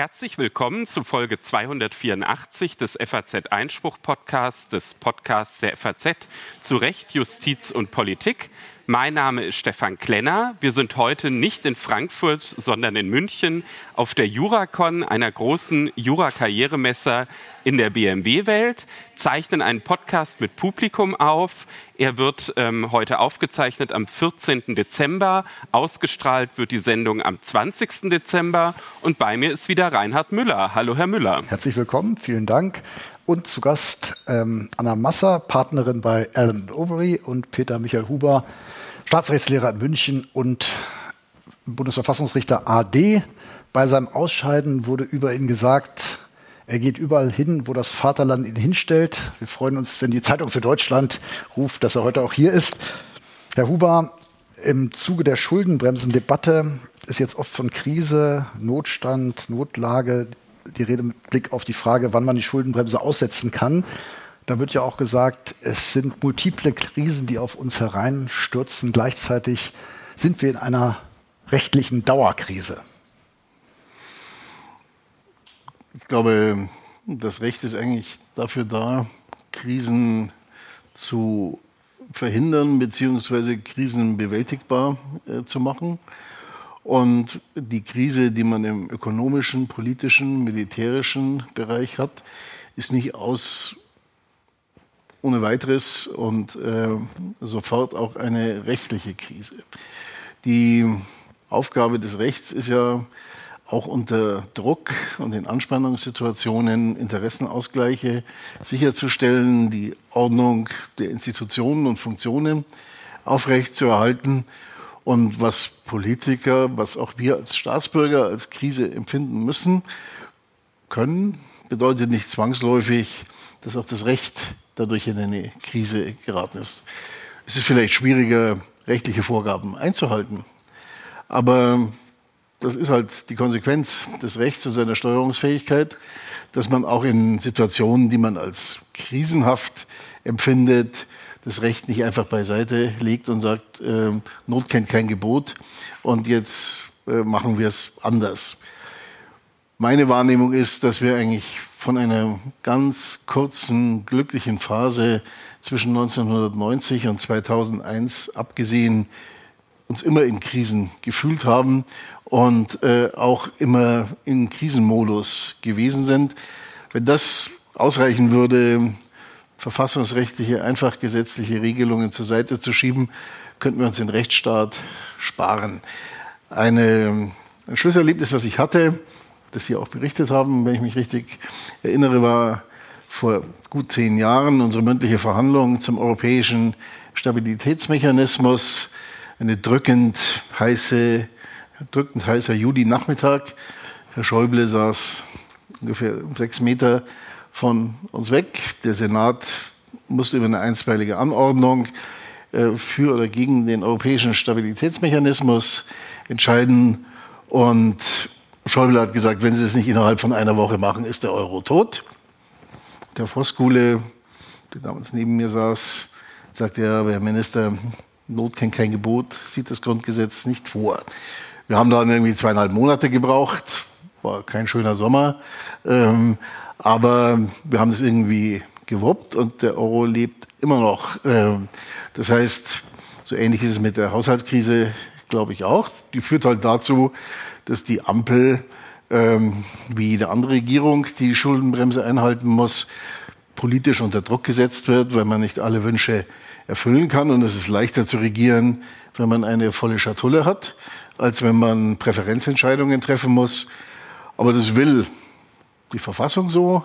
Herzlich willkommen zu Folge 284 des FAZ Einspruch Podcasts, des Podcasts der FAZ zu Recht, Justiz und Politik. Mein Name ist Stefan Klenner. Wir sind heute nicht in Frankfurt, sondern in München auf der Juracon, einer großen Jura-Karrieremesse in der BMW-Welt, zeichnen einen Podcast mit Publikum auf. Er wird ähm, heute aufgezeichnet am 14. Dezember. Ausgestrahlt wird die Sendung am 20. Dezember. Und bei mir ist wieder Reinhard Müller. Hallo, Herr Müller. Herzlich willkommen. Vielen Dank. Und zu Gast ähm, Anna Masser, Partnerin bei Alan Overy und Peter Michael Huber, Staatsrechtslehrer in München und Bundesverfassungsrichter AD. Bei seinem Ausscheiden wurde über ihn gesagt, er geht überall hin, wo das Vaterland ihn hinstellt. Wir freuen uns, wenn die Zeitung für Deutschland ruft, dass er heute auch hier ist. Herr Huber, im Zuge der Schuldenbremsendebatte ist jetzt oft von Krise, Notstand, Notlage die Rede mit Blick auf die Frage, wann man die Schuldenbremse aussetzen kann. Da wird ja auch gesagt, es sind multiple Krisen, die auf uns hereinstürzen. Gleichzeitig sind wir in einer rechtlichen Dauerkrise. Ich glaube, das Recht ist eigentlich dafür da, Krisen zu verhindern bzw. Krisen bewältigbar äh, zu machen. Und die Krise, die man im ökonomischen, politischen, militärischen Bereich hat, ist nicht aus ohne weiteres und äh, sofort auch eine rechtliche Krise. Die Aufgabe des Rechts ist ja auch unter Druck und in Anspannungssituationen Interessenausgleiche sicherzustellen, die Ordnung der Institutionen und Funktionen aufrechtzuerhalten. Und was Politiker, was auch wir als Staatsbürger als Krise empfinden müssen, können, bedeutet nicht zwangsläufig, dass auch das Recht dadurch in eine Krise geraten ist. Es ist vielleicht schwieriger, rechtliche Vorgaben einzuhalten. Aber das ist halt die Konsequenz des Rechts und seiner Steuerungsfähigkeit, dass man auch in Situationen, die man als krisenhaft empfindet, das Recht nicht einfach beiseite legt und sagt, äh, Not kennt kein Gebot und jetzt äh, machen wir es anders. Meine Wahrnehmung ist, dass wir eigentlich von einer ganz kurzen, glücklichen Phase zwischen 1990 und 2001 abgesehen uns immer in Krisen gefühlt haben und äh, auch immer in Krisenmodus gewesen sind. Wenn das ausreichen würde, verfassungsrechtliche, einfach gesetzliche Regelungen zur Seite zu schieben, könnten wir uns den Rechtsstaat sparen. Eine, ein Schlüsselerlebnis, was ich hatte, das Sie auch berichtet haben, wenn ich mich richtig erinnere, war vor gut zehn Jahren unsere mündliche Verhandlung zum europäischen Stabilitätsmechanismus. Eine drückend heiße, drückend heißer Juli-Nachmittag. Herr Schäuble saß ungefähr sechs Meter von uns weg. Der Senat musste über eine einstweilige Anordnung äh, für oder gegen den europäischen Stabilitätsmechanismus entscheiden. Und Schäuble hat gesagt, wenn Sie es nicht innerhalb von einer Woche machen, ist der Euro tot. Der Voskuhle, der damals neben mir saß, sagte ja, Herr Minister, Not kennt kein Gebot, sieht das Grundgesetz nicht vor. Wir haben dann irgendwie zweieinhalb Monate gebraucht, war kein schöner Sommer, ähm, aber wir haben es irgendwie gewuppt und der Euro lebt immer noch. Ähm, das heißt, so ähnlich ist es mit der Haushaltskrise, glaube ich auch. Die führt halt dazu, dass die Ampel ähm, wie jede andere Regierung die Schuldenbremse einhalten muss, politisch unter Druck gesetzt wird, weil man nicht alle Wünsche erfüllen kann. Und es ist leichter zu regieren, wenn man eine volle Schatulle hat, als wenn man Präferenzentscheidungen treffen muss. Aber das will die Verfassung so.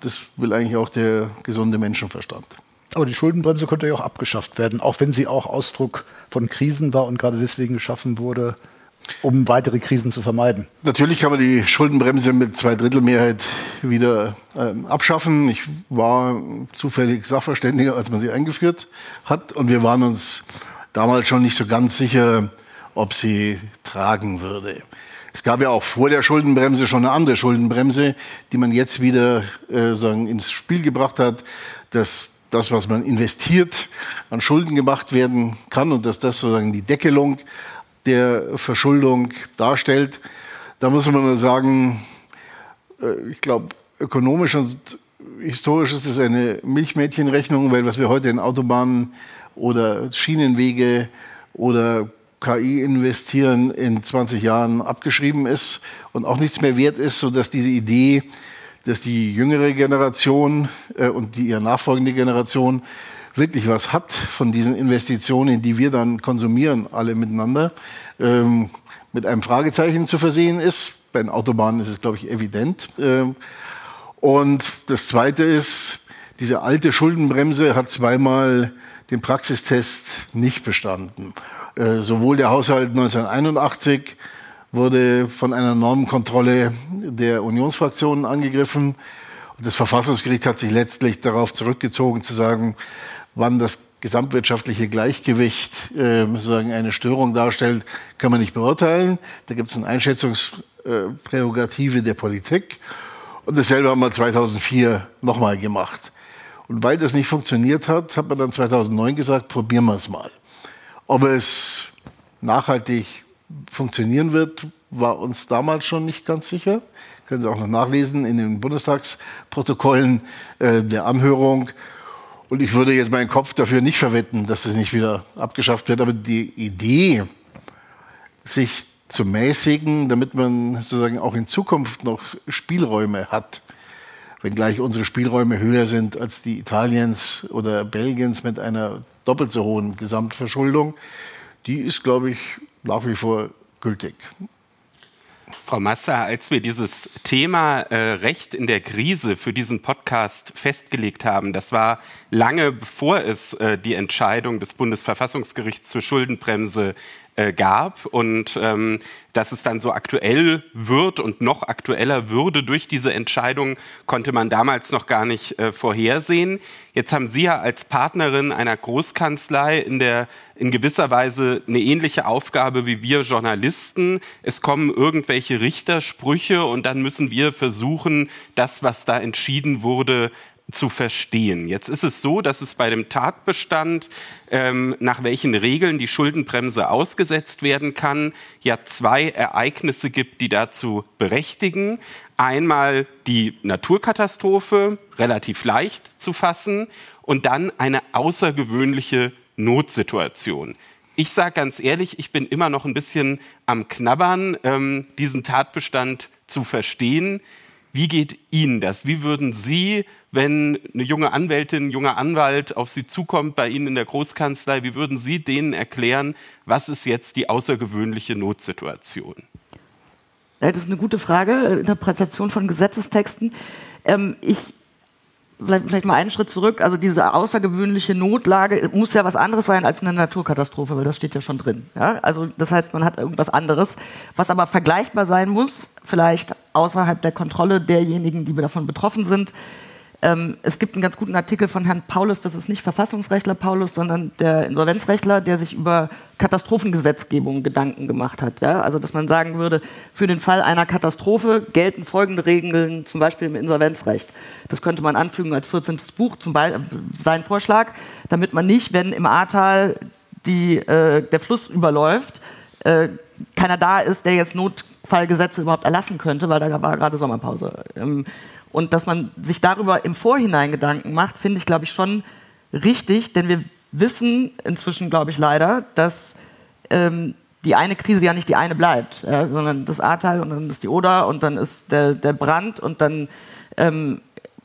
Das will eigentlich auch der gesunde Menschenverstand. Aber die Schuldenbremse könnte ja auch abgeschafft werden, auch wenn sie auch Ausdruck von Krisen war und gerade deswegen geschaffen wurde, um weitere Krisen zu vermeiden? Natürlich kann man die Schuldenbremse mit Zweidrittelmehrheit wieder ähm, abschaffen. Ich war zufällig Sachverständiger, als man sie eingeführt hat. Und wir waren uns damals schon nicht so ganz sicher, ob sie tragen würde. Es gab ja auch vor der Schuldenbremse schon eine andere Schuldenbremse, die man jetzt wieder äh, sagen, ins Spiel gebracht hat, dass das, was man investiert, an Schulden gemacht werden kann und dass das sozusagen die Deckelung der Verschuldung darstellt. Da muss man nur sagen, äh, ich glaube, ökonomisch und historisch ist es eine Milchmädchenrechnung, weil was wir heute in Autobahnen oder Schienenwege oder KI investieren in 20 Jahren abgeschrieben ist und auch nichts mehr wert ist, sodass diese Idee, dass die jüngere Generation äh, und die ihr nachfolgende Generation wirklich was hat von diesen Investitionen, die wir dann konsumieren, alle miteinander, ähm, mit einem Fragezeichen zu versehen ist. Bei den Autobahnen ist es, glaube ich, evident. Ähm, und das Zweite ist, diese alte Schuldenbremse hat zweimal den Praxistest nicht bestanden. Äh, sowohl der Haushalt 1981 wurde von einer Normenkontrolle der Unionsfraktionen angegriffen. Und das Verfassungsgericht hat sich letztlich darauf zurückgezogen, zu sagen, wann das gesamtwirtschaftliche Gleichgewicht äh, sozusagen eine Störung darstellt, kann man nicht beurteilen. Da gibt es eine Einschätzungsprärogative der Politik. Und dasselbe haben wir 2004 nochmal gemacht. Und weil das nicht funktioniert hat, hat man dann 2009 gesagt, probieren wir es mal. Ob es nachhaltig funktionieren wird, war uns damals schon nicht ganz sicher. Können Sie auch noch nachlesen in den Bundestagsprotokollen äh, der Anhörung. Und ich würde jetzt meinen Kopf dafür nicht verwetten, dass es nicht wieder abgeschafft wird. Aber die Idee, sich zu mäßigen, damit man sozusagen auch in Zukunft noch Spielräume hat, wenngleich unsere Spielräume höher sind als die Italiens oder Belgiens mit einer doppelt so hohen Gesamtverschuldung, die ist, glaube ich, nach wie vor gültig. Frau Massa, als wir dieses Thema äh, Recht in der Krise für diesen Podcast festgelegt haben, das war lange bevor es äh, die Entscheidung des Bundesverfassungsgerichts zur Schuldenbremse äh, gab und ähm, dass es dann so aktuell wird und noch aktueller würde durch diese Entscheidung, konnte man damals noch gar nicht äh, vorhersehen. Jetzt haben Sie ja als Partnerin einer Großkanzlei in der in gewisser Weise eine ähnliche Aufgabe wie wir Journalisten. Es kommen irgendwelche Richtersprüche und dann müssen wir versuchen, das, was da entschieden wurde, zu verstehen. Jetzt ist es so, dass es bei dem Tatbestand, ähm, nach welchen Regeln die Schuldenbremse ausgesetzt werden kann, ja zwei Ereignisse gibt, die dazu berechtigen. Einmal die Naturkatastrophe, relativ leicht zu fassen, und dann eine außergewöhnliche Notsituation. Ich sage ganz ehrlich, ich bin immer noch ein bisschen am Knabbern, ähm, diesen Tatbestand zu verstehen. Wie geht Ihnen das? Wie würden Sie, wenn eine junge Anwältin, ein junger Anwalt auf Sie zukommt bei Ihnen in der Großkanzlei, wie würden Sie denen erklären, was ist jetzt die außergewöhnliche Notsituation? Das ist eine gute Frage, Interpretation von Gesetzestexten. Ähm, ich vielleicht, vielleicht mal einen Schritt zurück. Also diese außergewöhnliche Notlage muss ja was anderes sein als eine Naturkatastrophe, weil das steht ja schon drin. Ja? Also das heißt, man hat irgendwas anderes, was aber vergleichbar sein muss, vielleicht außerhalb der Kontrolle derjenigen, die davon betroffen sind. Ähm, es gibt einen ganz guten Artikel von Herrn Paulus, das ist nicht Verfassungsrechtler Paulus, sondern der Insolvenzrechtler, der sich über Katastrophengesetzgebung Gedanken gemacht hat. Ja? Also, dass man sagen würde, für den Fall einer Katastrophe gelten folgende Regeln, zum Beispiel im Insolvenzrecht. Das könnte man anfügen als 14. Buch, zum Beispiel sein Vorschlag, damit man nicht, wenn im Ahrtal die, äh, der Fluss überläuft, äh, keiner da ist, der jetzt Notfallgesetze überhaupt erlassen könnte, weil da war gerade Sommerpause. Ähm, und dass man sich darüber im Vorhinein Gedanken macht, finde ich, glaube ich, schon richtig, denn wir wissen inzwischen, glaube ich, leider, dass ähm, die eine Krise ja nicht die eine bleibt, ja, sondern das Ahrtal und dann ist die Oder und dann ist der, der Brand und dann ähm,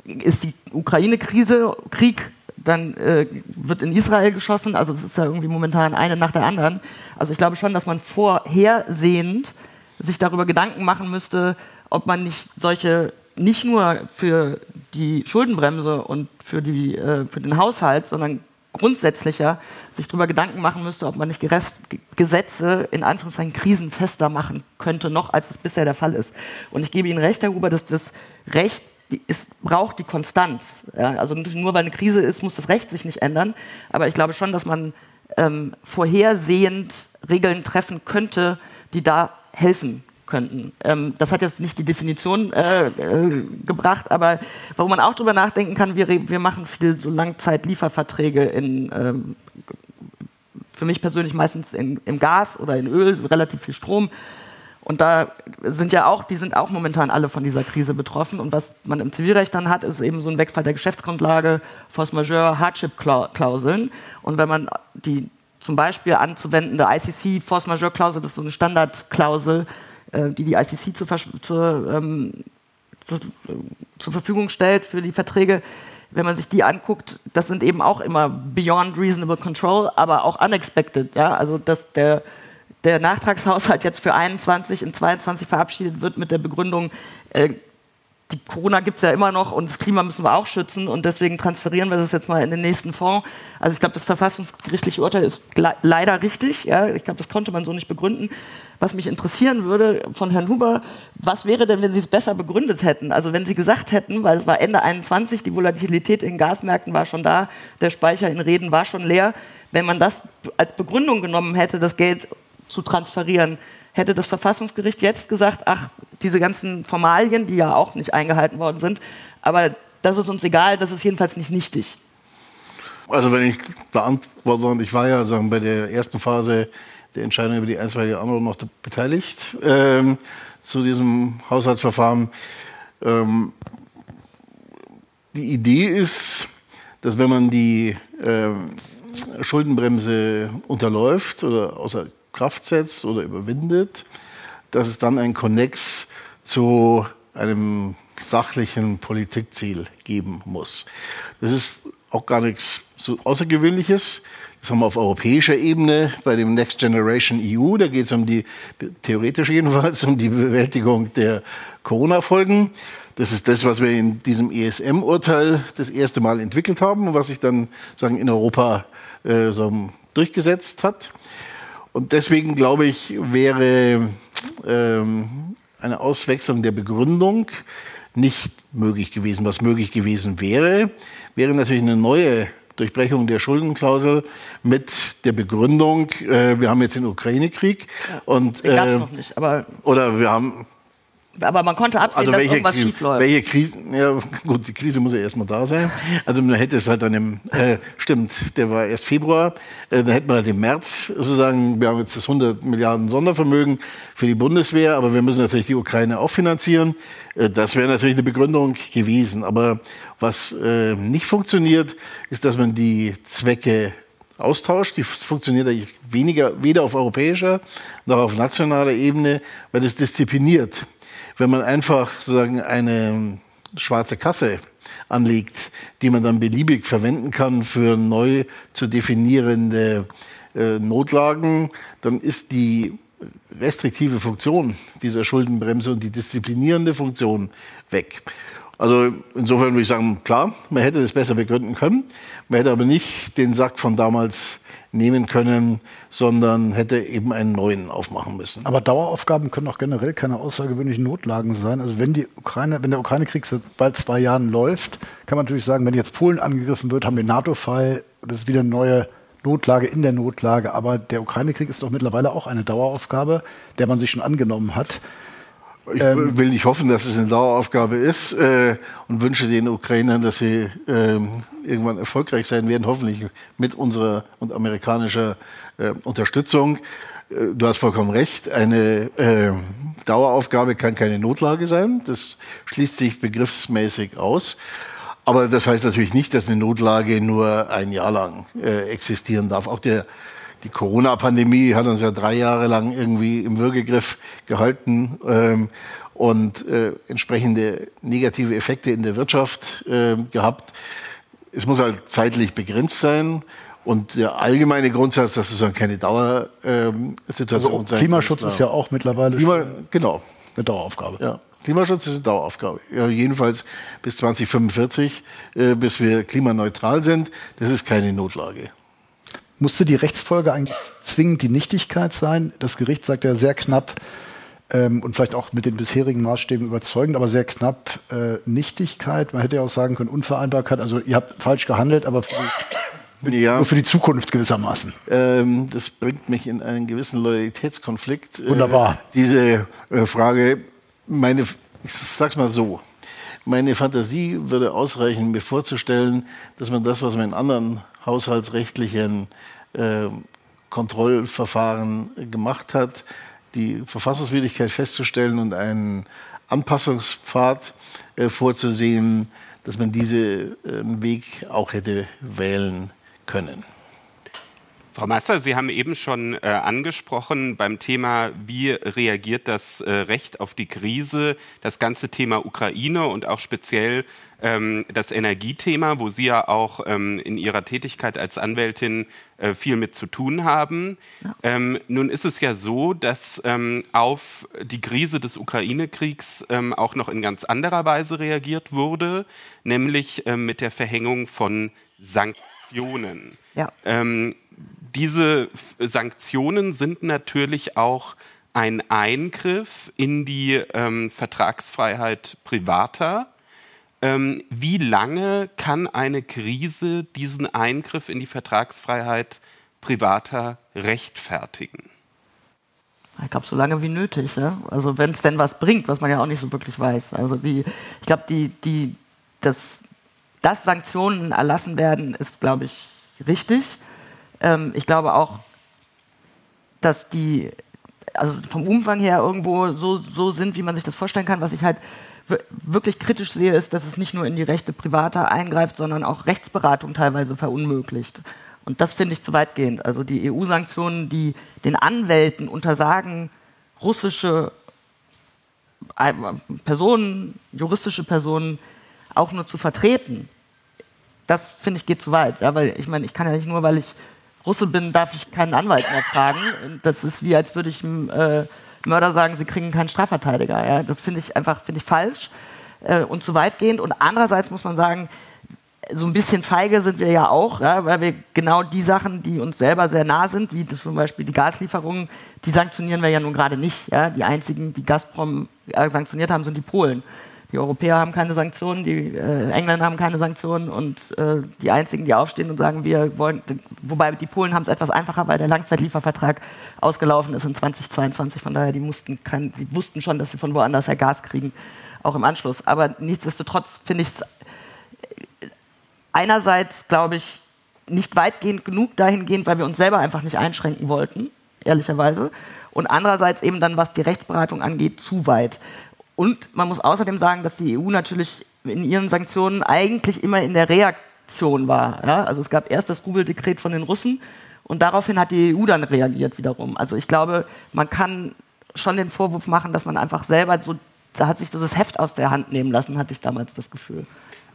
ist die Ukraine-Krise, Krieg, dann äh, wird in Israel geschossen, also das ist ja irgendwie momentan eine nach der anderen. Also ich glaube schon, dass man vorhersehend sich darüber Gedanken machen müsste, ob man nicht solche nicht nur für die Schuldenbremse und für, die, äh, für den Haushalt, sondern grundsätzlicher sich darüber Gedanken machen müsste, ob man nicht Gerest Gesetze in Anführungszeichen krisenfester machen könnte, noch als es bisher der Fall ist. Und ich gebe Ihnen recht, Herr Huber, dass das Recht die ist, braucht die Konstanz. Ja, also nur weil eine Krise ist, muss das Recht sich nicht ändern. Aber ich glaube schon, dass man ähm, vorhersehend Regeln treffen könnte, die da helfen könnten. Ähm, das hat jetzt nicht die Definition äh, äh, gebracht, aber wo man auch drüber nachdenken kann, wir, wir machen viel so Langzeitlieferverträge in, ähm, für mich persönlich meistens in, im Gas oder in Öl, relativ viel Strom. Und da sind ja auch, die sind auch momentan alle von dieser Krise betroffen. Und was man im Zivilrecht dann hat, ist eben so ein Wegfall der Geschäftsgrundlage, Force Majeure, Hardship-Klauseln. Und wenn man die zum Beispiel anzuwendende ICC Force Majeure Klausel, das ist so eine Standardklausel, äh, die die ICC zur, zur, ähm, zur, zur Verfügung stellt für die Verträge. Wenn man sich die anguckt, das sind eben auch immer beyond reasonable control, aber auch unexpected. Ja? Also dass der, der Nachtragshaushalt jetzt für 21 in 22 verabschiedet wird mit der Begründung, äh, die Corona gibt es ja immer noch und das Klima müssen wir auch schützen und deswegen transferieren wir das jetzt mal in den nächsten Fonds. Also ich glaube, das verfassungsgerichtliche Urteil ist le leider richtig. Ja? Ich glaube, das konnte man so nicht begründen. Was mich interessieren würde von Herrn Huber, was wäre denn, wenn Sie es besser begründet hätten? Also wenn Sie gesagt hätten, weil es war Ende 21, die Volatilität in Gasmärkten war schon da, der Speicher in Reden war schon leer. Wenn man das als Begründung genommen hätte, das Geld zu transferieren, hätte das Verfassungsgericht jetzt gesagt, ach, diese ganzen Formalien, die ja auch nicht eingehalten worden sind, aber das ist uns egal, das ist jedenfalls nicht nichtig. Also wenn ich beantworte, ich war ja sagen, bei der ersten Phase der Entscheidung über die einstweilige Anordnung noch beteiligt ähm, zu diesem Haushaltsverfahren. Ähm, die Idee ist, dass wenn man die äh, Schuldenbremse unterläuft oder außer Kraft setzt oder überwindet, dass es dann ein Konnex zu einem sachlichen Politikziel geben muss. Das ist auch gar nichts so Außergewöhnliches. Das haben wir auf europäischer Ebene bei dem Next Generation EU. Da geht es um die, theoretisch jedenfalls, um die Bewältigung der Corona-Folgen. Das ist das, was wir in diesem ESM-Urteil das erste Mal entwickelt haben und was sich dann sagen, in Europa äh, so durchgesetzt hat. Und deswegen glaube ich, wäre ähm, eine Auswechslung der Begründung nicht möglich gewesen. Was möglich gewesen wäre, wäre natürlich eine neue Durchbrechung der Schuldenklausel mit der Begründung, äh, wir haben jetzt den Ukraine-Krieg. Ja, und äh, nicht, oder wir haben aber man konnte absehen, also dass irgendwas Krise, schief läuft. Welche Krise? Ja, gut, die Krise muss ja erstmal da sein. Also man hätte es halt dann im, äh, stimmt, der war erst Februar, äh, dann hätte man halt im März sozusagen, wir haben jetzt das 100 Milliarden Sondervermögen für die Bundeswehr, aber wir müssen natürlich die Ukraine auch finanzieren. Äh, das wäre natürlich eine Begründung gewesen. Aber was äh, nicht funktioniert, ist, dass man die Zwecke austauscht. Die funktioniert eigentlich weniger, weder auf europäischer noch auf nationaler Ebene, weil das diszipliniert wenn man einfach sozusagen eine schwarze Kasse anlegt, die man dann beliebig verwenden kann für neu zu definierende äh, Notlagen, dann ist die restriktive Funktion dieser Schuldenbremse und die disziplinierende Funktion weg. Also insofern würde ich sagen, klar, man hätte das besser begründen können, man hätte aber nicht den Sack von damals nehmen können, sondern hätte eben einen neuen aufmachen müssen. Aber Daueraufgaben können auch generell keine außergewöhnlichen Notlagen sein. Also wenn die Ukraine, wenn der Ukraine-Krieg seit bald zwei Jahren läuft, kann man natürlich sagen, wenn jetzt Polen angegriffen wird, haben wir NATO-Fall, das ist wieder eine neue Notlage in der Notlage. Aber der Ukraine-Krieg ist doch mittlerweile auch eine Daueraufgabe, der man sich schon angenommen hat. Ich ähm, will nicht hoffen, dass es eine Daueraufgabe ist äh, und wünsche den Ukrainern, dass sie äh, irgendwann erfolgreich sein werden, hoffentlich mit unserer und amerikanischer äh, Unterstützung. Äh, du hast vollkommen recht, eine äh, Daueraufgabe kann keine Notlage sein. Das schließt sich begriffsmäßig aus. Aber das heißt natürlich nicht, dass eine Notlage nur ein Jahr lang äh, existieren darf. Auch der die Corona-Pandemie hat uns ja drei Jahre lang irgendwie im Würgegriff gehalten ähm, und äh, entsprechende negative Effekte in der Wirtschaft äh, gehabt. Es muss halt zeitlich begrenzt sein. Und der allgemeine Grundsatz, dass es dann keine Dauersituation ähm, also Klimaschutz ist, ist, ja auch mittlerweile Klima, genau. eine Daueraufgabe. Ja. Klimaschutz ist eine Daueraufgabe. Ja, jedenfalls bis 2045, äh, bis wir klimaneutral sind. Das ist keine Notlage. Musste die Rechtsfolge eigentlich zwingend die Nichtigkeit sein? Das Gericht sagt ja sehr knapp ähm, und vielleicht auch mit den bisherigen Maßstäben überzeugend, aber sehr knapp äh, Nichtigkeit. Man hätte ja auch sagen können Unvereinbarkeit. Also ihr habt falsch gehandelt, aber für die, ja. nur für die Zukunft gewissermaßen. Ähm, das bringt mich in einen gewissen Loyalitätskonflikt. Äh, Wunderbar. Äh, diese äh, Frage, meine, ich sag's mal so. Meine Fantasie würde ausreichen, mir vorzustellen, dass man das, was man in anderen haushaltsrechtlichen äh, Kontrollverfahren gemacht hat, die Verfassungswidrigkeit festzustellen und einen Anpassungspfad äh, vorzusehen, dass man diesen äh, Weg auch hätte wählen können. Frau Masser, Sie haben eben schon äh, angesprochen beim Thema, wie reagiert das äh, Recht auf die Krise, das ganze Thema Ukraine und auch speziell ähm, das Energiethema, wo Sie ja auch ähm, in Ihrer Tätigkeit als Anwältin äh, viel mit zu tun haben. Ja. Ähm, nun ist es ja so, dass ähm, auf die Krise des Ukraine-Kriegs ähm, auch noch in ganz anderer Weise reagiert wurde, nämlich ähm, mit der Verhängung von Sanktionen. Ja. Diese Sanktionen sind natürlich auch ein Eingriff in die ähm, Vertragsfreiheit privater ähm, wie lange kann eine Krise diesen Eingriff in die Vertragsfreiheit privater rechtfertigen? Ich glaube, so lange wie nötig. Ja? Also wenn es denn was bringt, was man ja auch nicht so wirklich weiß. Also wie, ich glaube, die, die, das, dass Sanktionen erlassen werden, ist, glaube ich, richtig. Ähm, ich glaube auch, dass die also vom Umfang her irgendwo so, so sind, wie man sich das vorstellen kann, was ich halt wirklich kritisch sehe, ist, dass es nicht nur in die Rechte Privater eingreift, sondern auch Rechtsberatung teilweise verunmöglicht. Und das finde ich zu weitgehend. Also die EU-Sanktionen, die den Anwälten untersagen, russische äh, Personen, juristische Personen auch nur zu vertreten, das finde ich geht zu weit. Ja, weil ich meine, ich kann ja nicht nur, weil ich Russe bin, darf ich keinen Anwalt mehr fragen. Das ist wie, als würde ich äh, Mörder sagen, sie kriegen keinen Strafverteidiger. Ja? Das finde ich einfach finde ich falsch äh, und zu weitgehend. Und andererseits muss man sagen, so ein bisschen feige sind wir ja auch, ja, weil wir genau die Sachen, die uns selber sehr nah sind, wie zum Beispiel die Gaslieferungen, die sanktionieren wir ja nun gerade nicht. Ja. Die einzigen, die Gazprom äh, sanktioniert haben, sind die Polen. Die Europäer haben keine Sanktionen, die äh, Engländer haben keine Sanktionen und äh, die einzigen, die aufstehen und sagen, wir wollen, wobei die Polen haben es etwas einfacher, weil der Langzeitliefervertrag ausgelaufen ist in 2022. Von daher, die, mussten kein, die wussten schon, dass sie von woanders her Gas kriegen, auch im Anschluss. Aber nichtsdestotrotz finde ich es einerseits, glaube ich, nicht weitgehend genug dahingehend, weil wir uns selber einfach nicht einschränken wollten, ehrlicherweise. Und andererseits eben dann, was die Rechtsberatung angeht, zu weit. Und man muss außerdem sagen, dass die EU natürlich in ihren Sanktionen eigentlich immer in der Reaktion war. Ja? Also es gab erst das Google-Dekret von den Russen und daraufhin hat die EU dann reagiert wiederum. Also ich glaube, man kann schon den Vorwurf machen, dass man einfach selber so, da hat sich so das Heft aus der Hand nehmen lassen, hatte ich damals das Gefühl.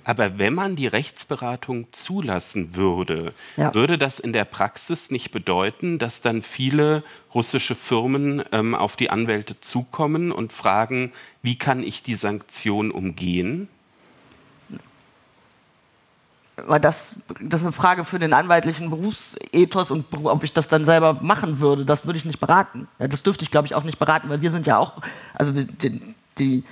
Aber wenn man die Rechtsberatung zulassen würde, ja. würde das in der Praxis nicht bedeuten, dass dann viele russische Firmen ähm, auf die Anwälte zukommen und fragen, wie kann ich die Sanktion umgehen? Das, das ist eine Frage für den anwaltlichen Berufsethos und ob ich das dann selber machen würde, das würde ich nicht beraten. Das dürfte ich, glaube ich, auch nicht beraten, weil wir sind ja auch, also die, die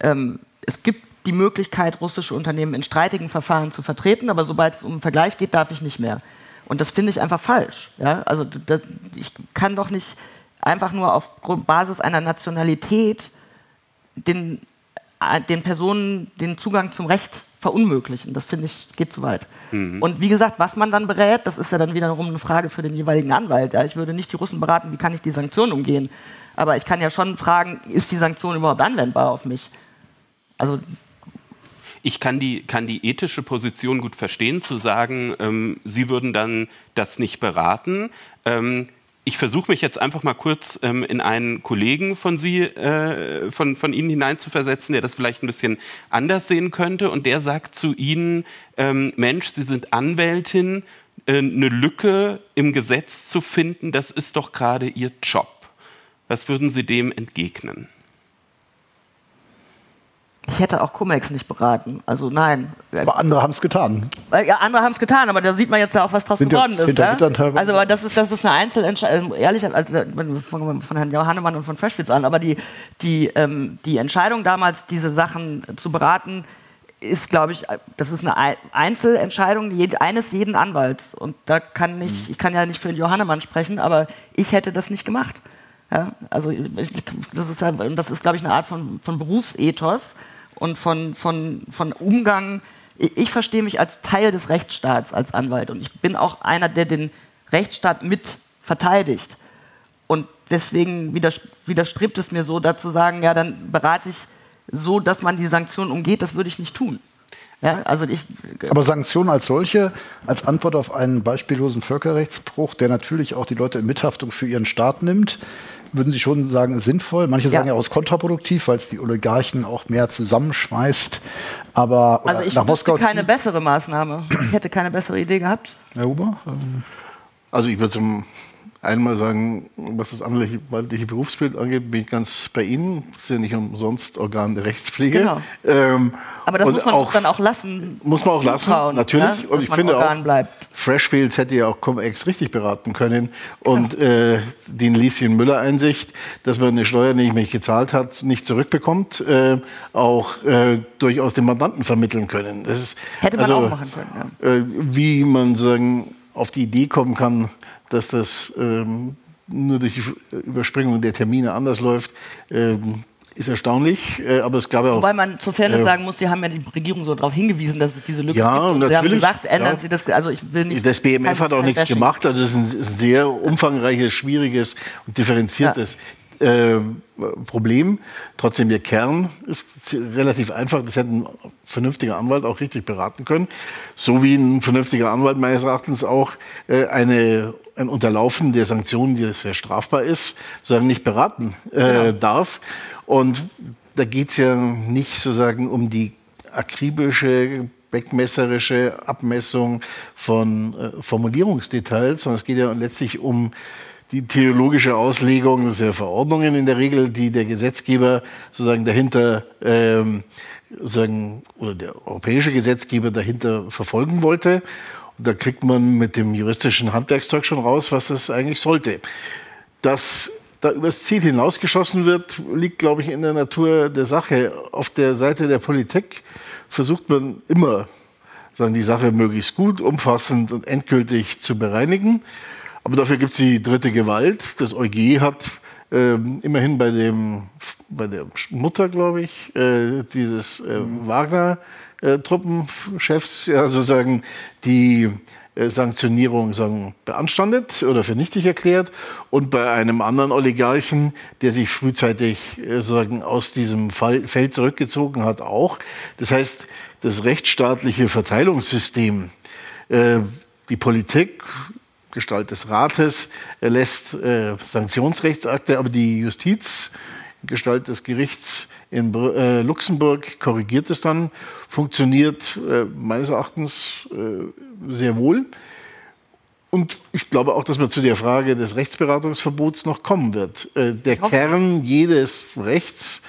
ähm, es gibt die Möglichkeit, russische Unternehmen in streitigen Verfahren zu vertreten, aber sobald es um einen Vergleich geht, darf ich nicht mehr. Und das finde ich einfach falsch. Ja? Also das, ich kann doch nicht einfach nur auf Basis einer Nationalität den, äh, den Personen den Zugang zum Recht verunmöglichen. Das finde ich geht zu weit. Mhm. Und wie gesagt, was man dann berät, das ist ja dann wiederum eine Frage für den jeweiligen Anwalt. Ja? Ich würde nicht die Russen beraten, wie kann ich die Sanktionen umgehen. Aber ich kann ja schon fragen, ist die Sanktion überhaupt anwendbar auf mich? Also ich kann die, kann die ethische Position gut verstehen, zu sagen, ähm, Sie würden dann das nicht beraten. Ähm, ich versuche mich jetzt einfach mal kurz ähm, in einen Kollegen von Sie, äh, von, von Ihnen hineinzuversetzen, der das vielleicht ein bisschen anders sehen könnte. Und der sagt zu Ihnen, ähm, Mensch, Sie sind Anwältin, äh, eine Lücke im Gesetz zu finden, das ist doch gerade Ihr Job. Was würden Sie dem entgegnen? Ich hätte auch Cumex nicht beraten. Also nein. Aber andere haben es getan. Ja, andere haben es getan, aber da sieht man jetzt ja auch, was draus Sind geworden ist. Ja? Also aber das ist, das ist eine Einzelentscheidung, also, ehrlich, also von, von Herrn Johannemann und von Freshfields an, aber die, die, ähm, die Entscheidung damals, diese Sachen zu beraten, ist, glaube ich, das ist eine Einzelentscheidung eines jeden Anwalts. Und da kann ich, mhm. ich kann ja nicht für Johannemann sprechen, aber ich hätte das nicht gemacht. Ja? Also das ist, das ist, glaube ich, eine Art von, von Berufsethos und von, von, von Umgang. Ich verstehe mich als Teil des Rechtsstaats als Anwalt und ich bin auch einer, der den Rechtsstaat mit verteidigt. Und deswegen widerstrebt es mir so, da zu sagen, ja, dann berate ich so, dass man die Sanktionen umgeht, das würde ich nicht tun. Ja, also ich, Aber Sanktionen als solche, als Antwort auf einen beispiellosen Völkerrechtsbruch, der natürlich auch die Leute in Mithaftung für ihren Staat nimmt, würden Sie schon sagen, sinnvoll. Manche sagen ja, ja auch kontraproduktiv, weil es die Oligarchen auch mehr zusammenschmeißt. Aber also ich nach Moskau keine bessere Maßnahme. Ich hätte keine bessere Idee gehabt. Herr Huber? Also ich würde zum einmal sagen, was das anwaltliche Berufsbild angeht, bin ich ganz bei Ihnen. Das ist ja nicht umsonst Organ der Rechtspflege. Genau. Ähm, Aber das muss man auch, dann auch lassen. Muss man auch lassen, natürlich. Ja, und ich finde Organ auch, bleibt. Freshfields hätte ja auch Cum-Ex richtig beraten können und ja. äh, den Lieschen-Müller-Einsicht, dass man eine Steuer, die nicht gezahlt hat, nicht zurückbekommt, äh, auch äh, durchaus den Mandanten vermitteln können. Das ist, hätte man also, auch machen können. Ja. Äh, wie man sagen, auf die Idee kommen kann, dass das ähm, nur durch die Überspringung der Termine anders läuft, ähm, ist erstaunlich. Äh, aber es gab ja auch. Wobei man zur Fairness äh, sagen muss, Sie haben ja die Regierung so darauf hingewiesen, dass es diese Lücke ja, gibt. Und natürlich, Sie haben gesagt, ändern ja. Sie das. Also ich will nicht. Das BMF hat auch nichts gemacht. Also es ist ein sehr umfangreiches, schwieriges und differenziertes ja. Äh, Problem. Trotzdem der Kern ist relativ einfach. Das hätte ein vernünftiger Anwalt auch richtig beraten können. So wie ein vernünftiger Anwalt meines Erachtens auch äh, eine, ein Unterlaufen der Sanktionen, die sehr strafbar ist, sozusagen nicht beraten äh, genau. darf. Und da geht es ja nicht sozusagen um die akribische beckmesserische Abmessung von äh, Formulierungsdetails, sondern es geht ja letztlich um die theologische Auslegung, das sind ja Verordnungen in der Regel, die der Gesetzgeber sozusagen dahinter, ähm, sagen, oder der europäische Gesetzgeber dahinter verfolgen wollte. Da kriegt man mit dem juristischen Handwerkszeug schon raus, was das eigentlich sollte. Dass da übers Ziel hinausgeschossen wird, liegt, glaube ich, in der Natur der Sache. Auf der Seite der Politik versucht man immer, sagen, die Sache möglichst gut, umfassend und endgültig zu bereinigen. Aber dafür gibt es die dritte Gewalt. Das EuG hat äh, immerhin bei, dem, bei der Mutter, glaube ich, äh, dieses äh, Wagner-Truppenchefs ja, sozusagen die äh, Sanktionierung sagen, beanstandet oder für nichtig erklärt und bei einem anderen Oligarchen, der sich frühzeitig äh, sagen, aus diesem Fall, Feld zurückgezogen hat, auch. Das heißt, das rechtsstaatliche Verteilungssystem, äh, die Politik Gestalt des Rates lässt äh, Sanktionsrechtsakte, aber die Justiz, Gestalt des Gerichts in äh, Luxemburg, korrigiert es dann, funktioniert äh, meines Erachtens äh, sehr wohl. Und ich glaube auch, dass man zu der Frage des Rechtsberatungsverbots noch kommen wird. Äh, der Kern jedes Rechts,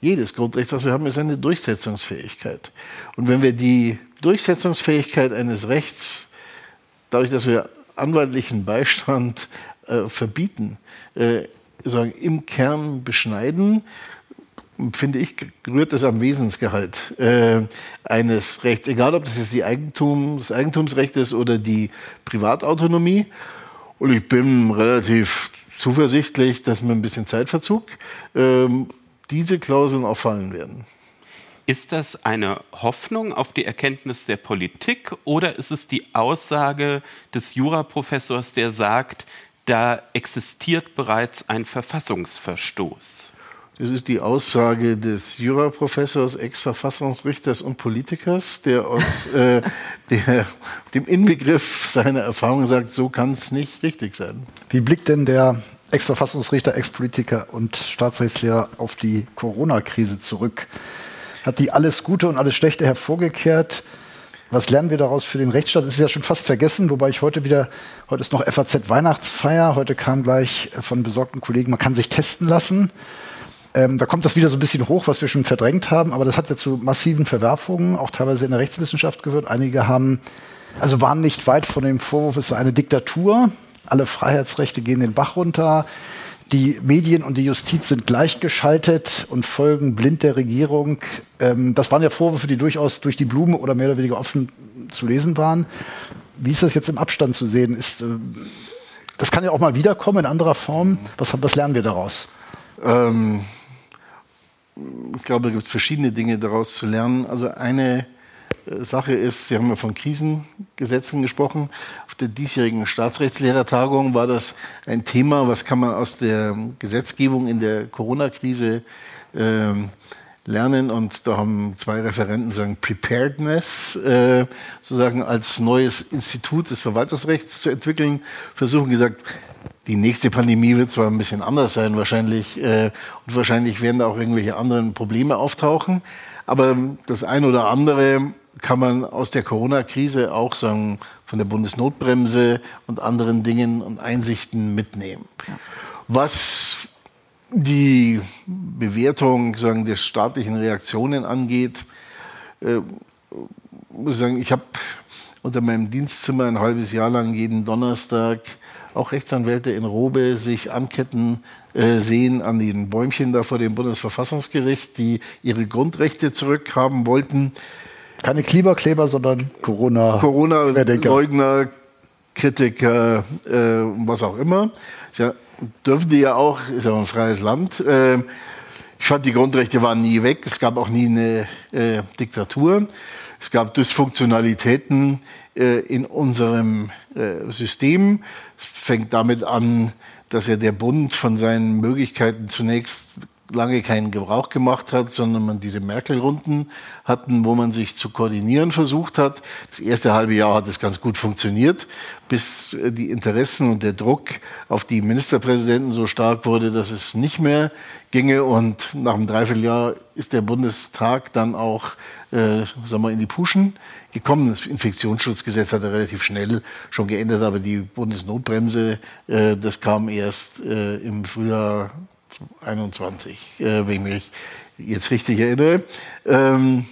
jedes Grundrechts, was wir haben, ist eine Durchsetzungsfähigkeit. Und wenn wir die Durchsetzungsfähigkeit eines Rechts dadurch, dass wir anwaltlichen Beistand äh, verbieten, äh, sagen, im Kern beschneiden, finde ich, rührt das am Wesensgehalt äh, eines Rechts, egal ob das jetzt die Eigentum, das Eigentumsrecht ist oder die Privatautonomie. Und ich bin relativ zuversichtlich, dass mit ein bisschen Zeitverzug ähm, diese Klauseln auch fallen werden. Ist das eine Hoffnung auf die Erkenntnis der Politik oder ist es die Aussage des Juraprofessors, der sagt, da existiert bereits ein Verfassungsverstoß? Das ist die Aussage des Juraprofessors, Ex-Verfassungsrichters und Politikers, der aus äh, der, dem Inbegriff seiner Erfahrung sagt, so kann es nicht richtig sein. Wie blickt denn der Ex-Verfassungsrichter, Ex-Politiker und Staatsrechtslehrer auf die Corona-Krise zurück? hat die alles Gute und alles Schlechte hervorgekehrt. Was lernen wir daraus für den Rechtsstaat? Das ist ja schon fast vergessen, wobei ich heute wieder, heute ist noch FAZ Weihnachtsfeier, heute kam gleich von besorgten Kollegen, man kann sich testen lassen. Ähm, da kommt das wieder so ein bisschen hoch, was wir schon verdrängt haben, aber das hat ja zu massiven Verwerfungen, auch teilweise in der Rechtswissenschaft geführt. Einige haben, also waren nicht weit von dem Vorwurf, es sei eine Diktatur, alle Freiheitsrechte gehen den Bach runter die Medien und die Justiz sind gleichgeschaltet und folgen blind der Regierung. Ähm, das waren ja Vorwürfe, die durchaus durch die Blume oder mehr oder weniger offen zu lesen waren. Wie ist das jetzt im Abstand zu sehen? Ist, äh, das kann ja auch mal wiederkommen in anderer Form. Was, was lernen wir daraus? Ähm, ich glaube, es gibt verschiedene Dinge daraus zu lernen. Also eine Sache ist, Sie haben ja von Krisengesetzen gesprochen. Auf der diesjährigen Staatsrechtslehrertagung war das ein Thema, was kann man aus der Gesetzgebung in der Corona-Krise äh, lernen. Und da haben zwei Referenten sagen, Preparedness äh, sozusagen als neues Institut des Verwaltungsrechts zu entwickeln, versuchen gesagt, die nächste Pandemie wird zwar ein bisschen anders sein wahrscheinlich äh, und wahrscheinlich werden da auch irgendwelche anderen Probleme auftauchen, aber das eine oder andere kann man aus der Corona-Krise auch sagen, von der Bundesnotbremse und anderen Dingen und Einsichten mitnehmen. Was die Bewertung sagen, der staatlichen Reaktionen angeht, äh, muss ich sagen, ich habe unter meinem Dienstzimmer ein halbes Jahr lang jeden Donnerstag auch Rechtsanwälte in Robe sich anketten äh, sehen an den Bäumchen da vor dem Bundesverfassungsgericht, die ihre Grundrechte zurückhaben wollten. Keine Klimakleber, sondern Corona. Corona-Leugner, Kritiker, äh, was auch immer. Ja, dürfen die ja auch, ist ja ein freies Land. Äh, ich fand, die Grundrechte waren nie weg. Es gab auch nie eine äh, Diktatur. Es gab Dysfunktionalitäten äh, in unserem äh, System. Es fängt damit an, dass ja der Bund von seinen Möglichkeiten zunächst lange keinen Gebrauch gemacht hat, sondern man diese Merkel-Runden hatten, wo man sich zu koordinieren versucht hat. Das erste halbe Jahr hat es ganz gut funktioniert, bis äh, die Interessen und der Druck auf die Ministerpräsidenten so stark wurde, dass es nicht mehr ginge. Und nach einem Dreivierteljahr ist der Bundestag dann auch äh, sagen wir, in die Puschen gekommen. Das Infektionsschutzgesetz hat er relativ schnell schon geändert, aber die Bundesnotbremse, äh, das kam erst äh, im Frühjahr 21, äh, wenn ich mich jetzt richtig erinnere. Ähm,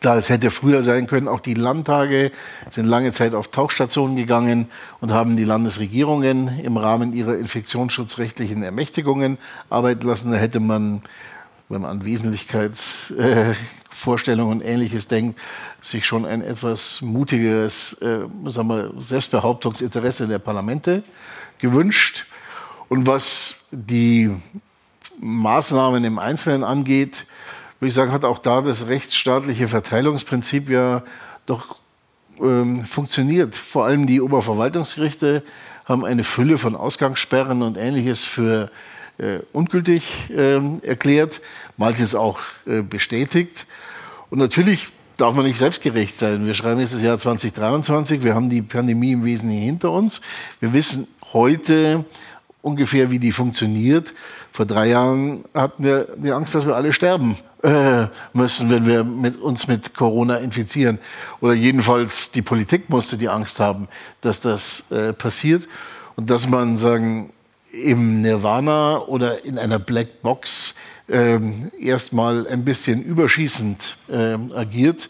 das hätte früher sein können. Auch die Landtage sind lange Zeit auf Tauchstationen gegangen und haben die Landesregierungen im Rahmen ihrer infektionsschutzrechtlichen Ermächtigungen arbeiten lassen. Da hätte man, wenn man an Wesentlichkeitsvorstellungen äh, und Ähnliches denkt, sich schon ein etwas mutigeres äh, sagen wir, Selbstbehauptungsinteresse der Parlamente gewünscht. Und was die Maßnahmen im Einzelnen angeht, würde ich sagen, hat auch da das rechtsstaatliche Verteilungsprinzip ja doch ähm, funktioniert. Vor allem die Oberverwaltungsgerichte haben eine Fülle von Ausgangssperren und Ähnliches für äh, ungültig äh, erklärt, manches auch äh, bestätigt. Und natürlich darf man nicht selbstgerecht sein. Wir schreiben jetzt das Jahr 2023, wir haben die Pandemie im Wesentlichen hinter uns. Wir wissen heute, ungefähr, wie die funktioniert. Vor drei Jahren hatten wir die Angst, dass wir alle sterben äh, müssen, wenn wir mit, uns mit Corona infizieren. Oder jedenfalls die Politik musste die Angst haben, dass das äh, passiert. Und dass man sagen, im Nirvana oder in einer Black Box äh, erstmal ein bisschen überschießend äh, agiert,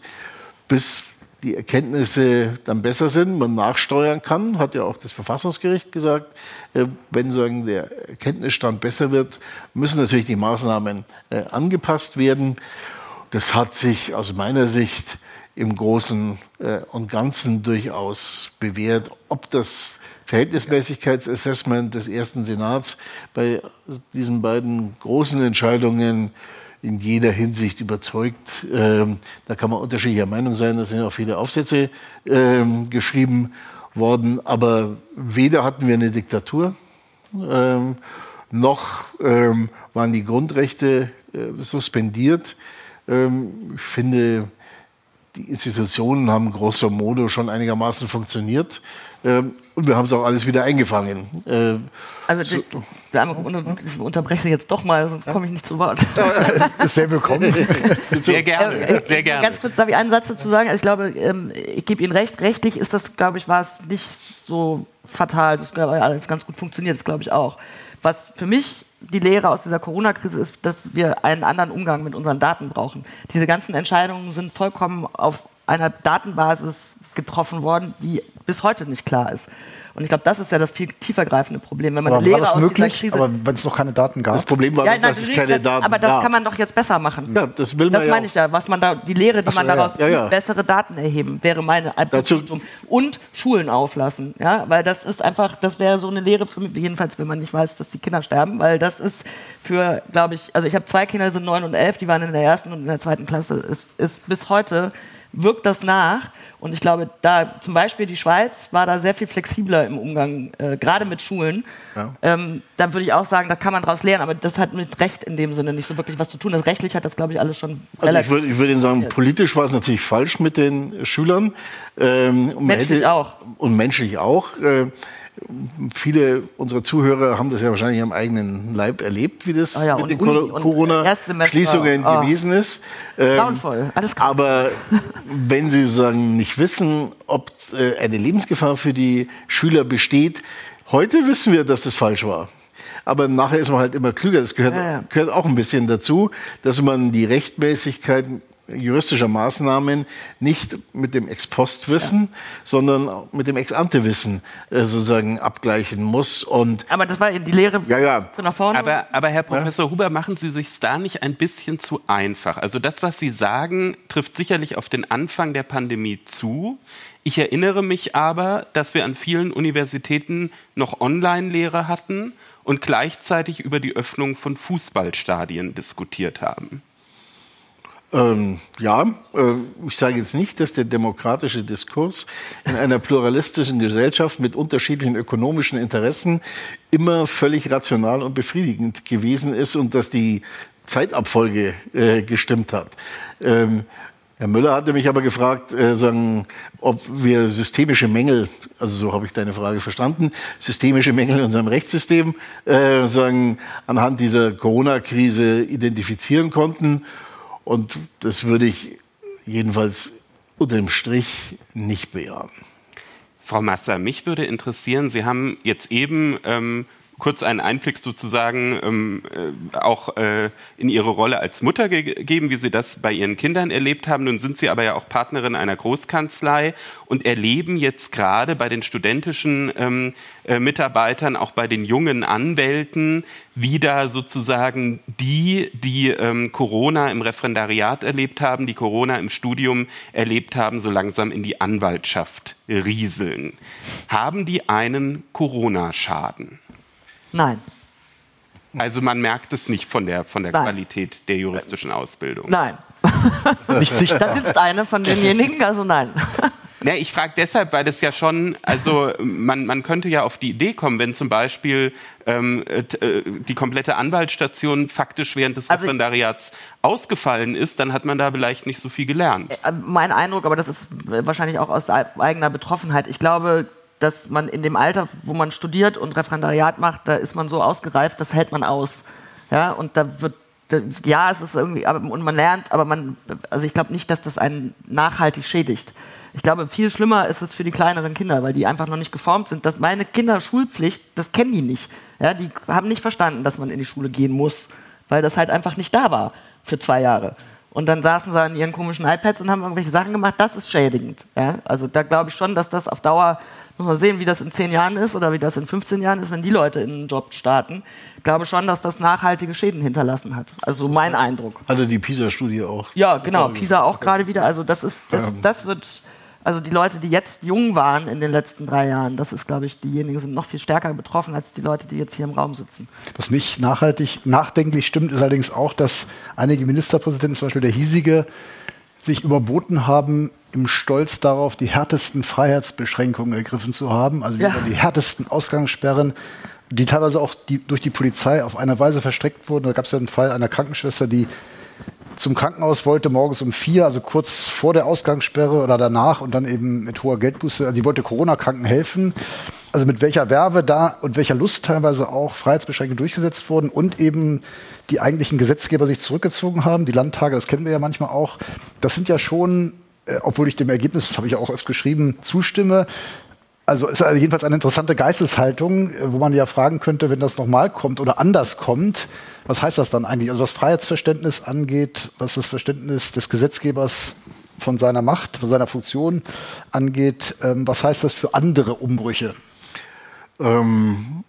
bis die Erkenntnisse dann besser sind, man nachsteuern kann, hat ja auch das Verfassungsgericht gesagt. Äh, wenn sagen, der Erkenntnisstand besser wird, müssen natürlich die Maßnahmen äh, angepasst werden. Das hat sich aus meiner Sicht im Großen äh, und Ganzen durchaus bewährt. Ob das Verhältnismäßigkeitsassessment des ersten Senats bei diesen beiden großen Entscheidungen in jeder Hinsicht überzeugt. Ähm, da kann man unterschiedlicher Meinung sein. Da sind auch viele Aufsätze ähm, geschrieben worden. Aber weder hatten wir eine Diktatur, ähm, noch ähm, waren die Grundrechte äh, suspendiert. Ähm, ich finde, die Institutionen haben grosso modo schon einigermaßen funktioniert. Ähm, und wir haben es auch alles wieder eingefangen. Äh, also so. ich unterbreche Sie jetzt doch mal, sonst komme ich nicht zu Wort. ist sehr willkommen. Sehr gerne, äh, sehr gerne. Ganz kurz darf ich einen Satz dazu sagen. Also ich glaube, ähm, ich gebe Ihnen recht. Rechtlich ist das, glaube ich, war es nicht so fatal. Das hat alles ganz gut funktioniert, das glaube ich auch. Was für mich die Lehre aus dieser Corona-Krise ist, dass wir einen anderen Umgang mit unseren Daten brauchen. Diese ganzen Entscheidungen sind vollkommen auf einer Datenbasis getroffen worden, die bis heute nicht klar ist. Und ich glaube, das ist ja das viel tiefergreifende Problem. Wenn man aber Lehre war das möglich? Krise, aber wenn es noch keine Daten gab? Das Problem war, ja, dass es keine Daten Aber das kann man doch jetzt besser machen. Ja, das will man Das meine ich ja. Was man da, die Lehre, die so, man daraus ja, ja. zieht, bessere Daten erheben, wäre meine Dazu Und Schulen auflassen. Ja, weil das ist einfach, das wäre so eine Lehre für mich, jedenfalls, wenn man nicht weiß, dass die Kinder sterben, weil das ist für, glaube ich, also ich habe zwei Kinder, die sind neun und elf, die waren in der ersten und in der zweiten Klasse, ist, ist bis heute wirkt das nach. Und ich glaube, da zum Beispiel die Schweiz war da sehr viel flexibler im Umgang, äh, gerade mit Schulen. Ja. Ähm, da würde ich auch sagen, da kann man daraus lernen, aber das hat mit Recht in dem Sinne nicht so wirklich was zu tun. Das rechtlich hat das, glaube ich, alles schon. Also ich würde würd Ihnen sagen, politisch war es natürlich falsch mit den Schülern. Ähm, menschlich hätte, auch. Und menschlich auch. Äh, Viele unserer Zuhörer haben das ja wahrscheinlich am eigenen Leib erlebt, wie das oh ja, mit den Corona-Schließungen oh. gewesen ist. Ähm, alles klar. Aber wenn Sie sagen, nicht wissen, ob äh, eine Lebensgefahr für die Schüler besteht, heute wissen wir, dass das falsch war. Aber nachher ist man halt immer klüger. Das gehört, ja, ja. gehört auch ein bisschen dazu, dass man die Rechtmäßigkeit juristischer Maßnahmen nicht mit dem Ex-Post-Wissen, ja. sondern mit dem Ex-Ante-Wissen äh, sozusagen abgleichen muss. Und aber das war die Lehre ja, ja. von nach vorne. Aber, aber Herr Professor ja. Huber, machen Sie sich da nicht ein bisschen zu einfach? Also das, was Sie sagen, trifft sicherlich auf den Anfang der Pandemie zu. Ich erinnere mich aber, dass wir an vielen Universitäten noch Online-Lehre hatten und gleichzeitig über die Öffnung von Fußballstadien diskutiert haben. Ähm, ja, äh, ich sage jetzt nicht, dass der demokratische Diskurs in einer pluralistischen Gesellschaft mit unterschiedlichen ökonomischen Interessen immer völlig rational und befriedigend gewesen ist und dass die Zeitabfolge äh, gestimmt hat. Ähm, Herr Müller hatte mich aber gefragt, äh, sagen, ob wir systemische Mängel, also so habe ich deine Frage verstanden, systemische Mängel in unserem Rechtssystem äh, sagen, anhand dieser Corona-Krise identifizieren konnten. Und das würde ich jedenfalls unter dem Strich nicht bejahen. Frau Masser, mich würde interessieren, Sie haben jetzt eben ähm, kurz einen Einblick sozusagen ähm, äh, auch äh, in Ihre Rolle als Mutter gegeben, wie Sie das bei Ihren Kindern erlebt haben. Nun sind Sie aber ja auch Partnerin einer Großkanzlei und erleben jetzt gerade bei den studentischen ähm, äh, Mitarbeitern, auch bei den jungen Anwälten, wie da sozusagen die, die ähm, Corona im Referendariat erlebt haben, die Corona im Studium erlebt haben, so langsam in die Anwaltschaft rieseln. Haben die einen Corona-Schaden? Nein. Also man merkt es nicht von der, von der Qualität der juristischen Ausbildung. Nein. nicht sichtbar. Da sitzt eine von denjenigen, also nein. Ja, ich frage deshalb, weil das ja schon, also man, man könnte ja auf die Idee kommen, wenn zum Beispiel ähm, äh, die komplette Anwaltsstation faktisch während des also Referendariats ausgefallen ist, dann hat man da vielleicht nicht so viel gelernt. Äh, mein Eindruck, aber das ist wahrscheinlich auch aus eigener Betroffenheit. Ich glaube, dass man in dem Alter, wo man studiert und Referendariat macht, da ist man so ausgereift, das hält man aus. Ja, und da wird, ja, es ist irgendwie, und man lernt, aber man, also ich glaube nicht, dass das einen nachhaltig schädigt. Ich glaube, viel schlimmer ist es für die kleineren Kinder, weil die einfach noch nicht geformt sind. Dass meine Kinder Schulpflicht, das kennen die nicht. Ja, die haben nicht verstanden, dass man in die Schule gehen muss, weil das halt einfach nicht da war für zwei Jahre. Und dann saßen sie an ihren komischen iPads und haben irgendwelche Sachen gemacht. Das ist schädigend. Ja? Also da glaube ich schon, dass das auf Dauer muss man sehen, wie das in zehn Jahren ist oder wie das in 15 Jahren ist, wenn die Leute in einen Job starten. Ich glaube schon, dass das nachhaltige Schäden hinterlassen hat. Also mein Eindruck. Hatte die PISA-Studie auch. Ja, genau. PISA auch gerade wieder. Also das ist, das, ähm. das wird, also die Leute, die jetzt jung waren in den letzten drei Jahren, das ist, glaube ich, diejenigen sind noch viel stärker betroffen als die Leute, die jetzt hier im Raum sitzen. Was mich nachhaltig, nachdenklich stimmt, ist allerdings auch, dass einige Ministerpräsidenten, zum Beispiel der hiesige, sich überboten haben, im Stolz darauf, die härtesten Freiheitsbeschränkungen ergriffen zu haben, also ja. die härtesten Ausgangssperren, die teilweise auch die, durch die Polizei auf eine Weise verstreckt wurden. Da gab es ja einen Fall einer Krankenschwester, die zum Krankenhaus wollte, morgens um vier, also kurz vor der Ausgangssperre oder danach und dann eben mit hoher Geldbuße, also die wollte Corona-Kranken helfen. Also mit welcher Werbe da und welcher Lust teilweise auch Freiheitsbeschränkungen durchgesetzt wurden und eben die eigentlichen Gesetzgeber sich zurückgezogen haben, die Landtage, das kennen wir ja manchmal auch. Das sind ja schon obwohl ich dem Ergebnis, das habe ich ja auch oft geschrieben, zustimme. Also ist also jedenfalls eine interessante Geisteshaltung, äh, wo man ja fragen könnte, wenn das nochmal kommt oder anders kommt, was heißt das dann eigentlich? Also was Freiheitsverständnis angeht, was das Verständnis des Gesetzgebers von seiner Macht, von seiner Funktion angeht, ähm, was heißt das für andere Umbrüche? Ähm,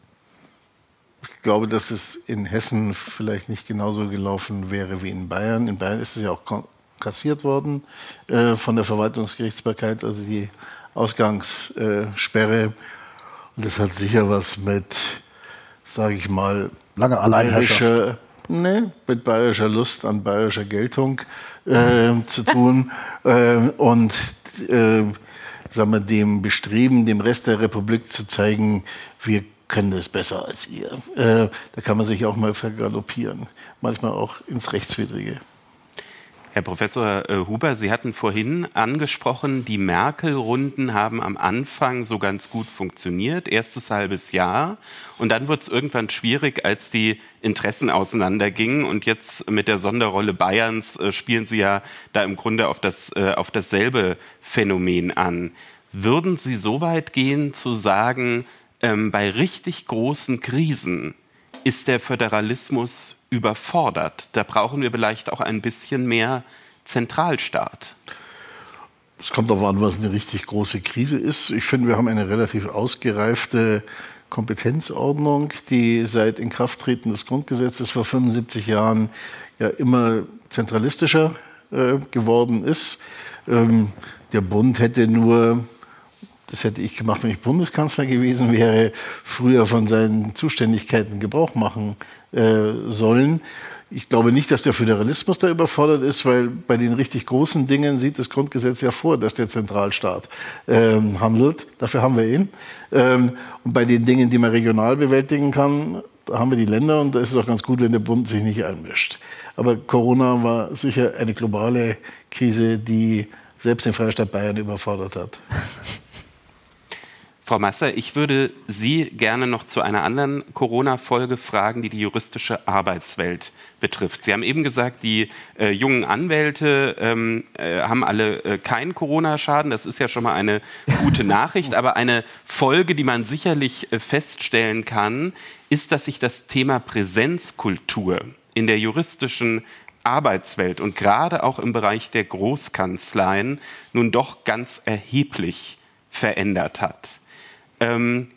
ich glaube, dass es in Hessen vielleicht nicht genauso gelaufen wäre wie in Bayern. In Bayern ist es ja auch kassiert worden äh, von der Verwaltungsgerichtsbarkeit, also die Ausgangssperre. Und das hat sicher was mit, sage ich mal, lange Alleinherrschaft. nee, mit bayerischer Lust an bayerischer Geltung äh, zu tun äh, und äh, sagen wir, dem Bestreben, dem Rest der Republik zu zeigen, wir können das besser als ihr. Äh, da kann man sich auch mal vergaloppieren, manchmal auch ins Rechtswidrige. Herr Professor äh, Huber, Sie hatten vorhin angesprochen, die Merkel-Runden haben am Anfang so ganz gut funktioniert, erstes halbes Jahr. Und dann wird es irgendwann schwierig, als die Interessen auseinandergingen. Und jetzt mit der Sonderrolle Bayerns äh, spielen Sie ja da im Grunde auf, das, äh, auf dasselbe Phänomen an. Würden Sie so weit gehen zu sagen, ähm, bei richtig großen Krisen ist der Föderalismus überfordert. Da brauchen wir vielleicht auch ein bisschen mehr Zentralstaat. Es kommt darauf an, was eine richtig große Krise ist. Ich finde, wir haben eine relativ ausgereifte Kompetenzordnung, die seit Inkrafttreten des Grundgesetzes vor 75 Jahren ja immer zentralistischer äh, geworden ist. Ähm, der Bund hätte nur das hätte ich gemacht, wenn ich Bundeskanzler gewesen wäre, früher von seinen Zuständigkeiten Gebrauch machen äh, sollen. Ich glaube nicht, dass der Föderalismus da überfordert ist, weil bei den richtig großen Dingen sieht das Grundgesetz ja vor, dass der Zentralstaat ähm, handelt. Dafür haben wir ihn. Ähm, und bei den Dingen, die man regional bewältigen kann, da haben wir die Länder und da ist es auch ganz gut, wenn der Bund sich nicht einmischt. Aber Corona war sicher eine globale Krise, die selbst den Freistaat Bayern überfordert hat. Frau Masser, ich würde Sie gerne noch zu einer anderen Corona-Folge fragen, die die juristische Arbeitswelt betrifft. Sie haben eben gesagt, die äh, jungen Anwälte ähm, äh, haben alle äh, keinen Corona-Schaden. Das ist ja schon mal eine gute Nachricht. Aber eine Folge, die man sicherlich äh, feststellen kann, ist, dass sich das Thema Präsenzkultur in der juristischen Arbeitswelt und gerade auch im Bereich der Großkanzleien nun doch ganz erheblich verändert hat. Ähm,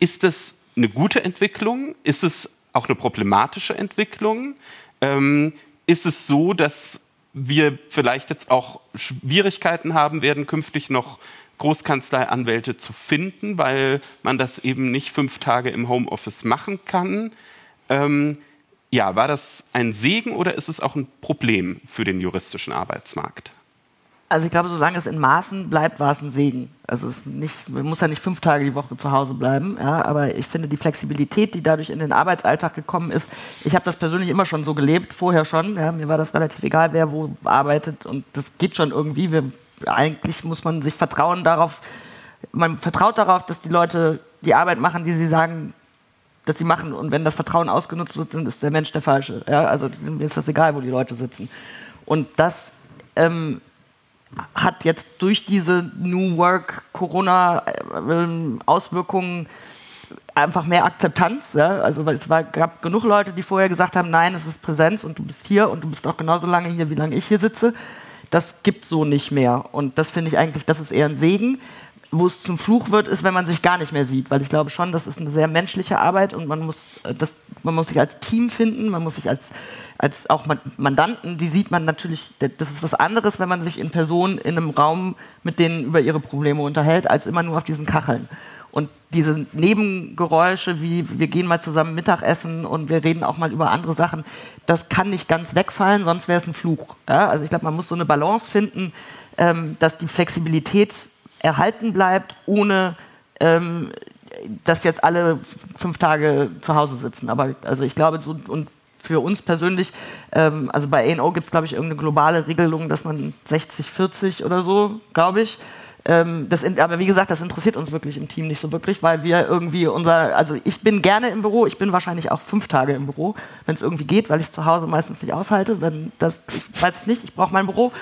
ist das eine gute Entwicklung? Ist es auch eine problematische Entwicklung? Ähm, ist es so, dass wir vielleicht jetzt auch Schwierigkeiten haben werden, künftig noch Großkanzleianwälte zu finden, weil man das eben nicht fünf Tage im Homeoffice machen kann? Ähm, ja, war das ein Segen oder ist es auch ein Problem für den juristischen Arbeitsmarkt? Also ich glaube, solange es in Maßen bleibt, war es ein Segen. Also es nicht, man muss ja nicht fünf Tage die Woche zu Hause bleiben, ja, aber ich finde die Flexibilität, die dadurch in den Arbeitsalltag gekommen ist, ich habe das persönlich immer schon so gelebt, vorher schon. Ja, mir war das relativ egal, wer wo arbeitet und das geht schon irgendwie. Wir, eigentlich muss man sich vertrauen darauf, man vertraut darauf, dass die Leute die Arbeit machen, die sie sagen, dass sie machen. Und wenn das Vertrauen ausgenutzt wird, dann ist der Mensch der Falsche. Ja, also mir ist das egal, wo die Leute sitzen. Und das ähm, hat jetzt durch diese New Work Corona ähm, Auswirkungen einfach mehr Akzeptanz. Ja? Also weil es war, gab genug Leute, die vorher gesagt haben, nein, es ist Präsenz und du bist hier und du bist auch genauso lange hier, wie lange ich hier sitze. Das gibt so nicht mehr. Und das finde ich eigentlich, das ist eher ein Segen. Wo es zum Fluch wird, ist, wenn man sich gar nicht mehr sieht. Weil ich glaube schon, das ist eine sehr menschliche Arbeit und man muss, äh, das, man muss sich als Team finden, man muss sich als als auch Mandanten, die sieht man natürlich, das ist was anderes, wenn man sich in Person in einem Raum mit denen über ihre Probleme unterhält, als immer nur auf diesen Kacheln. Und diese Nebengeräusche, wie wir gehen mal zusammen Mittagessen und wir reden auch mal über andere Sachen, das kann nicht ganz wegfallen, sonst wäre es ein Fluch. Ja? Also ich glaube, man muss so eine Balance finden, ähm, dass die Flexibilität erhalten bleibt, ohne ähm, dass jetzt alle fünf Tage zu Hause sitzen. Aber also ich glaube, so, und für uns persönlich, ähm, also bei ANO gibt es, glaube ich, irgendeine globale Regelung, dass man 60, 40 oder so, glaube ich. Ähm, das, aber wie gesagt, das interessiert uns wirklich im Team nicht so wirklich, weil wir irgendwie unser, also ich bin gerne im Büro, ich bin wahrscheinlich auch fünf Tage im Büro, wenn es irgendwie geht, weil ich es zu Hause meistens nicht aushalte. Wenn das weiß ich nicht, ich brauche mein Büro.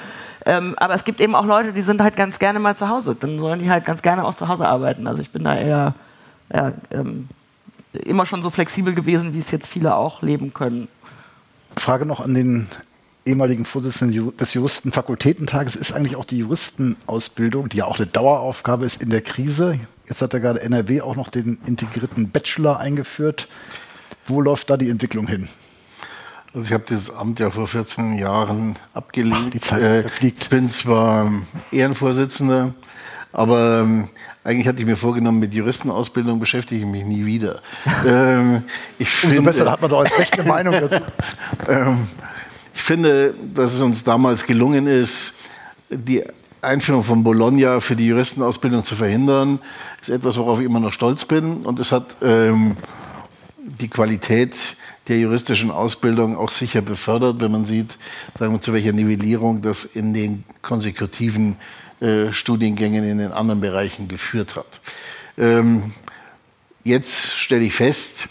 Ähm, aber es gibt eben auch Leute, die sind halt ganz gerne mal zu Hause. Dann sollen die halt ganz gerne auch zu Hause arbeiten. Also ich bin da eher ja, ähm, immer schon so flexibel gewesen, wie es jetzt viele auch leben können. Frage noch an den ehemaligen Vorsitzenden des Juristenfakultätentages. Ist eigentlich auch die Juristenausbildung, die ja auch eine Daueraufgabe ist in der Krise, jetzt hat er gerade NRW auch noch den integrierten Bachelor eingeführt. Wo läuft da die Entwicklung hin? Also ich habe das Amt ja vor 14 Jahren abgelehnt. Die Zeit äh, fliegt. Ich bin zwar Ehrenvorsitzender, Aber ähm, eigentlich hatte ich mir vorgenommen, mit Juristenausbildung beschäftige ich mich nie wieder. ähm, ich Umso finde, besser, da hat man doch als Recht eine Meinung dazu. ähm, ich finde, dass es uns damals gelungen ist, die Einführung von Bologna für die Juristenausbildung zu verhindern, ist etwas, worauf ich immer noch stolz bin. Und es hat ähm, die Qualität der juristischen Ausbildung auch sicher befördert, wenn man sieht, sagen wir, zu welcher Nivellierung das in den konsekutiven äh, Studiengängen in den anderen Bereichen geführt hat. Ähm, jetzt stelle ich fest,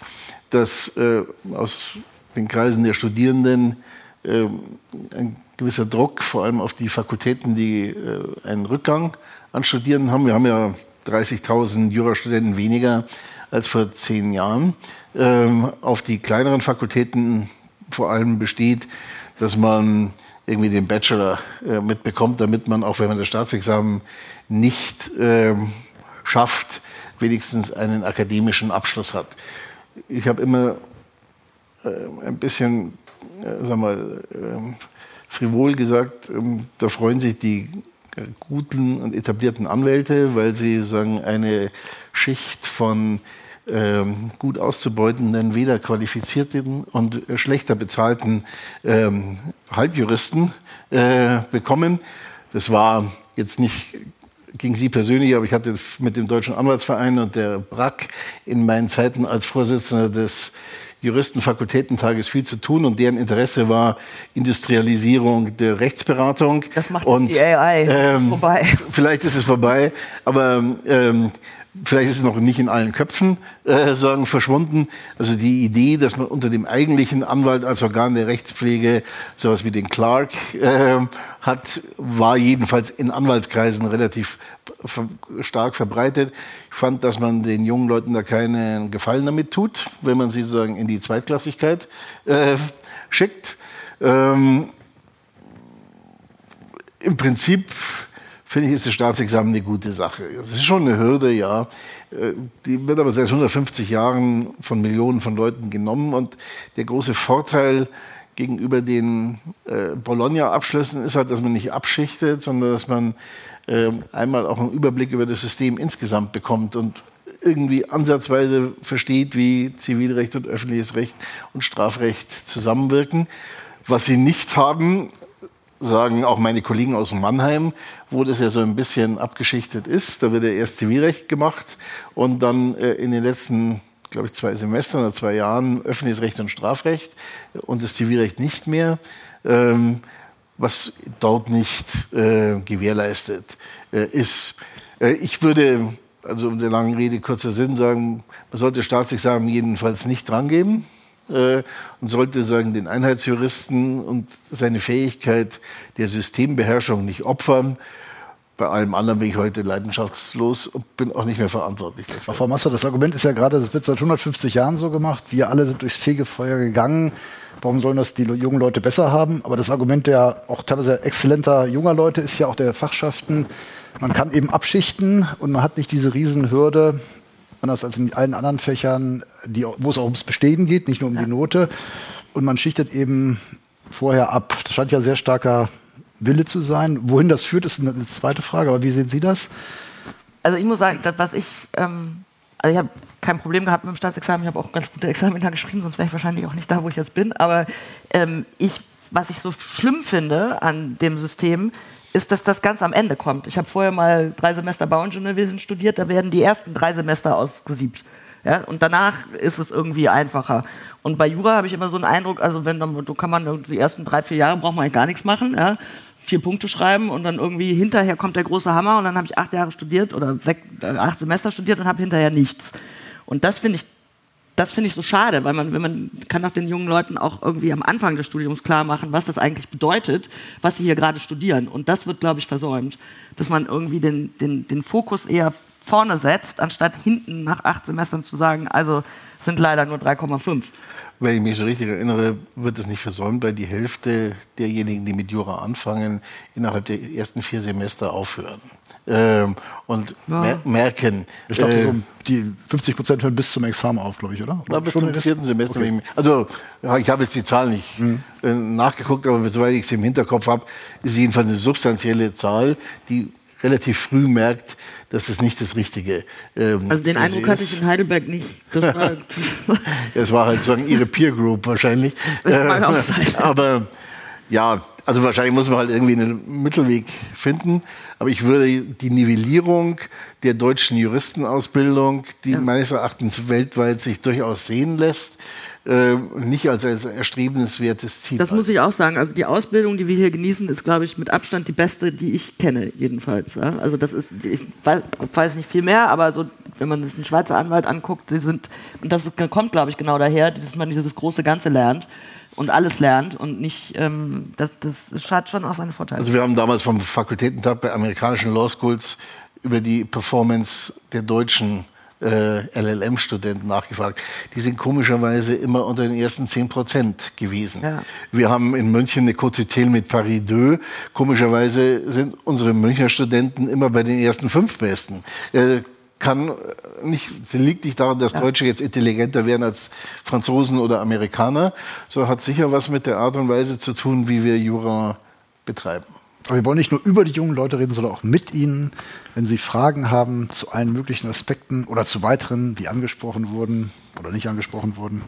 dass äh, aus den Kreisen der Studierenden äh, ein gewisser Druck, vor allem auf die Fakultäten, die äh, einen Rückgang an Studierenden haben. Wir haben ja 30.000 Jurastudenten weniger als vor zehn Jahren. Ähm, auf die kleineren Fakultäten vor allem besteht, dass man irgendwie den Bachelor äh, mitbekommt, damit man auch, wenn man das Staatsexamen nicht äh, schafft, wenigstens einen akademischen Abschluss hat. Ich habe immer äh, ein bisschen, äh, sag mal, ähm, frivol gesagt, ähm, da freuen sich die guten und etablierten Anwälte, weil sie sagen, eine Schicht von ähm, gut auszubeutenden, weder qualifizierten und schlechter bezahlten ähm, Halbjuristen äh, bekommen. Das war jetzt nicht gegen Sie persönlich, aber ich hatte mit dem Deutschen Anwaltsverein und der BRAC in meinen Zeiten als Vorsitzender des Juristenfakultätentages viel zu tun und deren Interesse war Industrialisierung der Rechtsberatung. Das macht und, die AI ähm, vorbei. Vielleicht ist es vorbei, aber ähm, vielleicht ist es noch nicht in allen Köpfen äh, sagen, verschwunden. Also die Idee, dass man unter dem eigentlichen Anwalt als Organ der Rechtspflege sowas wie den Clark äh, hat, war jedenfalls in Anwaltskreisen relativ stark verbreitet. Ich fand, dass man den jungen Leuten da keinen Gefallen damit tut, wenn man sie sozusagen in die Zweitklassigkeit äh, schickt. Ähm, Im Prinzip finde ich, ist das Staatsexamen eine gute Sache. Das ist schon eine Hürde, ja. Äh, die wird aber seit 150 Jahren von Millionen von Leuten genommen. Und der große Vorteil gegenüber den äh, Bologna-Abschlüssen ist halt, dass man nicht abschichtet, sondern dass man äh, einmal auch einen Überblick über das System insgesamt bekommt und irgendwie ansatzweise versteht, wie Zivilrecht und öffentliches Recht und Strafrecht zusammenwirken. Was sie nicht haben, sagen auch meine Kollegen aus Mannheim, wo das ja so ein bisschen abgeschichtet ist. Da wird ja erst Zivilrecht gemacht und dann äh, in den letzten, glaube ich, zwei Semestern oder zwei Jahren öffentliches Recht und Strafrecht und das Zivilrecht nicht mehr, ähm, was dort nicht äh, gewährleistet äh, ist. Äh, ich würde, also um der langen Rede kurzer Sinn sagen, man sollte Staatsexamen jedenfalls nicht drangeben äh, und sollte sagen, den Einheitsjuristen und seine Fähigkeit der Systembeherrschung nicht opfern. Bei allem anderen bin ich heute leidenschaftslos und bin auch nicht mehr verantwortlich dafür. Frau Master, das Argument ist ja gerade, das wird seit 150 Jahren so gemacht. Wir alle sind durchs Fegefeuer gegangen. Warum sollen das die jungen Leute besser haben? Aber das Argument der auch teilweise exzellenter junger Leute ist ja auch der Fachschaften. Man kann eben abschichten und man hat nicht diese Riesenhürde, anders als in allen anderen Fächern, die, wo es auch ums Bestehen geht, nicht nur um ja. die Note. Und man schichtet eben vorher ab. Das scheint ja sehr starker Wille zu sein. Wohin das führt, ist eine zweite Frage. Aber wie sehen Sie das? Also ich muss sagen, das, was ich, ähm, also ich habe kein Problem gehabt mit dem Staatsexamen. Ich habe auch ganz gute Examina geschrieben, sonst wäre ich wahrscheinlich auch nicht da, wo ich jetzt bin. Aber ähm, ich, was ich so schlimm finde an dem System, ist, dass das ganz am Ende kommt. Ich habe vorher mal drei Semester Bauingenieurwesen studiert, da werden die ersten drei Semester ausgesiebt. Ja, und danach ist es irgendwie einfacher. Und bei Jura habe ich immer so einen Eindruck, also wenn dann, so kann man die ersten drei, vier Jahre braucht man eigentlich gar nichts machen, ja, vier Punkte schreiben und dann irgendwie hinterher kommt der große Hammer und dann habe ich acht Jahre studiert oder sechs, äh, acht Semester studiert und habe hinterher nichts. Und das finde ich das finde ich so schade, weil man, wenn man kann auch den jungen Leuten auch irgendwie am Anfang des Studiums klar machen, was das eigentlich bedeutet, was sie hier gerade studieren. Und das wird, glaube ich, versäumt, dass man irgendwie den, den, den Fokus eher vorne setzt, anstatt hinten nach acht Semestern zu sagen, also sind leider nur 3,5. Wenn ich mich so richtig erinnere, wird es nicht versäumt, weil die Hälfte derjenigen, die mit Jura anfangen, innerhalb der ersten vier Semester aufhören ähm, und ja. mer merken. Ich glaube, äh, so die 50 Prozent hören bis zum Examen auf, glaube ich, oder? Na, bis zum vierten Semester. Okay. Also, ich habe jetzt die Zahl nicht mhm. äh, nachgeguckt, aber soweit ich sie im Hinterkopf habe, ist jedenfalls eine substanzielle Zahl, die relativ früh merkt, dass das nicht das Richtige ähm, Also den Eindruck hatte ich in Heidelberg nicht. Das war, das war halt sozusagen ihre Peer Group wahrscheinlich. Das mag auch sein. Aber ja, also wahrscheinlich muss man halt irgendwie einen Mittelweg finden. Aber ich würde die Nivellierung der deutschen Juristenausbildung, die ja. meines Erachtens weltweit sich durchaus sehen lässt, äh, nicht als, als erstrebenswertes Ziel. Das muss ich auch sagen. Also die Ausbildung, die wir hier genießen, ist, glaube ich, mit Abstand die beste, die ich kenne, jedenfalls. Ja? Also das ist, ich weiß, weiß, nicht viel mehr, aber so, wenn man sich einen Schweizer Anwalt anguckt, die sind, und das kommt, glaube ich, genau daher, dass man dieses große Ganze lernt und alles lernt und nicht, ähm, das, das hat schon auch seine Vorteile. Also wir haben damals vom Fakultätentag bei amerikanischen Law Schools über die Performance der deutschen äh, LLM-Studenten nachgefragt. Die sind komischerweise immer unter den ersten 10 Prozent gewesen. Ja. Wir haben in München eine Côte mit Paris 2. Komischerweise sind unsere Münchner Studenten immer bei den ersten fünf Besten. Äh, kann nicht, liegt nicht daran, dass ja. Deutsche jetzt intelligenter werden als Franzosen oder Amerikaner, sondern hat sicher was mit der Art und Weise zu tun, wie wir Jura betreiben. Aber wir wollen nicht nur über die jungen Leute reden, sondern auch mit ihnen, wenn sie Fragen haben zu allen möglichen Aspekten oder zu weiteren, die angesprochen wurden oder nicht angesprochen wurden.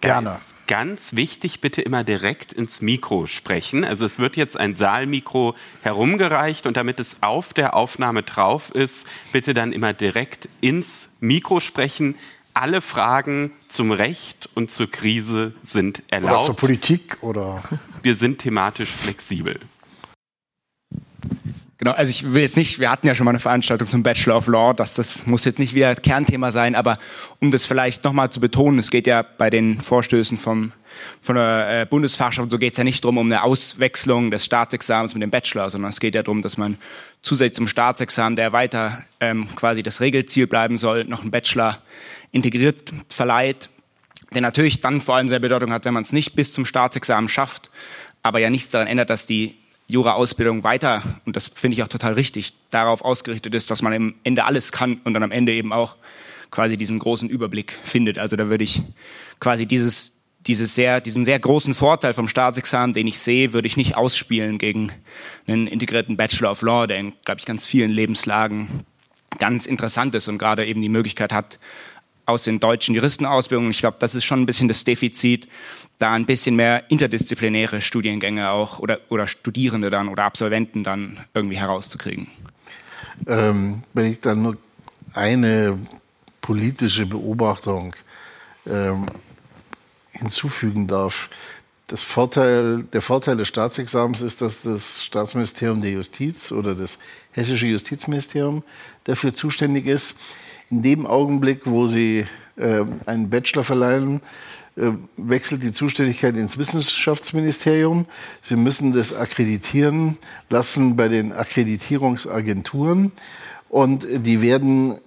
Gerne. Ganz wichtig, bitte immer direkt ins Mikro sprechen. Also es wird jetzt ein Saalmikro herumgereicht und damit es auf der Aufnahme drauf ist, bitte dann immer direkt ins Mikro sprechen. Alle Fragen zum Recht und zur Krise sind erlaubt. Oder zur Politik oder. Wir sind thematisch flexibel. Genau, also ich will jetzt nicht, wir hatten ja schon mal eine Veranstaltung zum Bachelor of Law, dass das muss jetzt nicht wieder Kernthema sein, aber um das vielleicht nochmal zu betonen, es geht ja bei den Vorstößen vom, von der äh, Bundesfachschaft, so geht es ja nicht darum, um eine Auswechslung des Staatsexamens mit dem Bachelor, sondern es geht ja darum, dass man zusätzlich zum Staatsexamen, der weiter ähm, quasi das Regelziel bleiben soll, noch einen Bachelor integriert verleiht, der natürlich dann vor allem sehr Bedeutung hat, wenn man es nicht bis zum Staatsexamen schafft, aber ja nichts daran ändert, dass die Jura-Ausbildung weiter, und das finde ich auch total richtig, darauf ausgerichtet ist, dass man am Ende alles kann und dann am Ende eben auch quasi diesen großen Überblick findet. Also da würde ich quasi dieses, dieses sehr, diesen sehr großen Vorteil vom Staatsexamen, den ich sehe, würde ich nicht ausspielen gegen einen integrierten Bachelor of Law, der in, glaube ich, ganz vielen Lebenslagen ganz interessant ist und gerade eben die Möglichkeit hat, aus den deutschen Juristenausbildungen. Ich glaube, das ist schon ein bisschen das Defizit, da ein bisschen mehr interdisziplinäre Studiengänge auch oder, oder Studierende dann oder Absolventen dann irgendwie herauszukriegen. Ähm, wenn ich dann nur eine politische Beobachtung ähm, hinzufügen darf. Das Vorteil, der Vorteil des Staatsexamens ist, dass das Staatsministerium der Justiz oder das hessische Justizministerium dafür zuständig ist in dem Augenblick, wo Sie äh, einen Bachelor verleihen, äh, wechselt die Zuständigkeit ins Wissenschaftsministerium. Sie müssen das akkreditieren lassen bei den Akkreditierungsagenturen. Und die werden,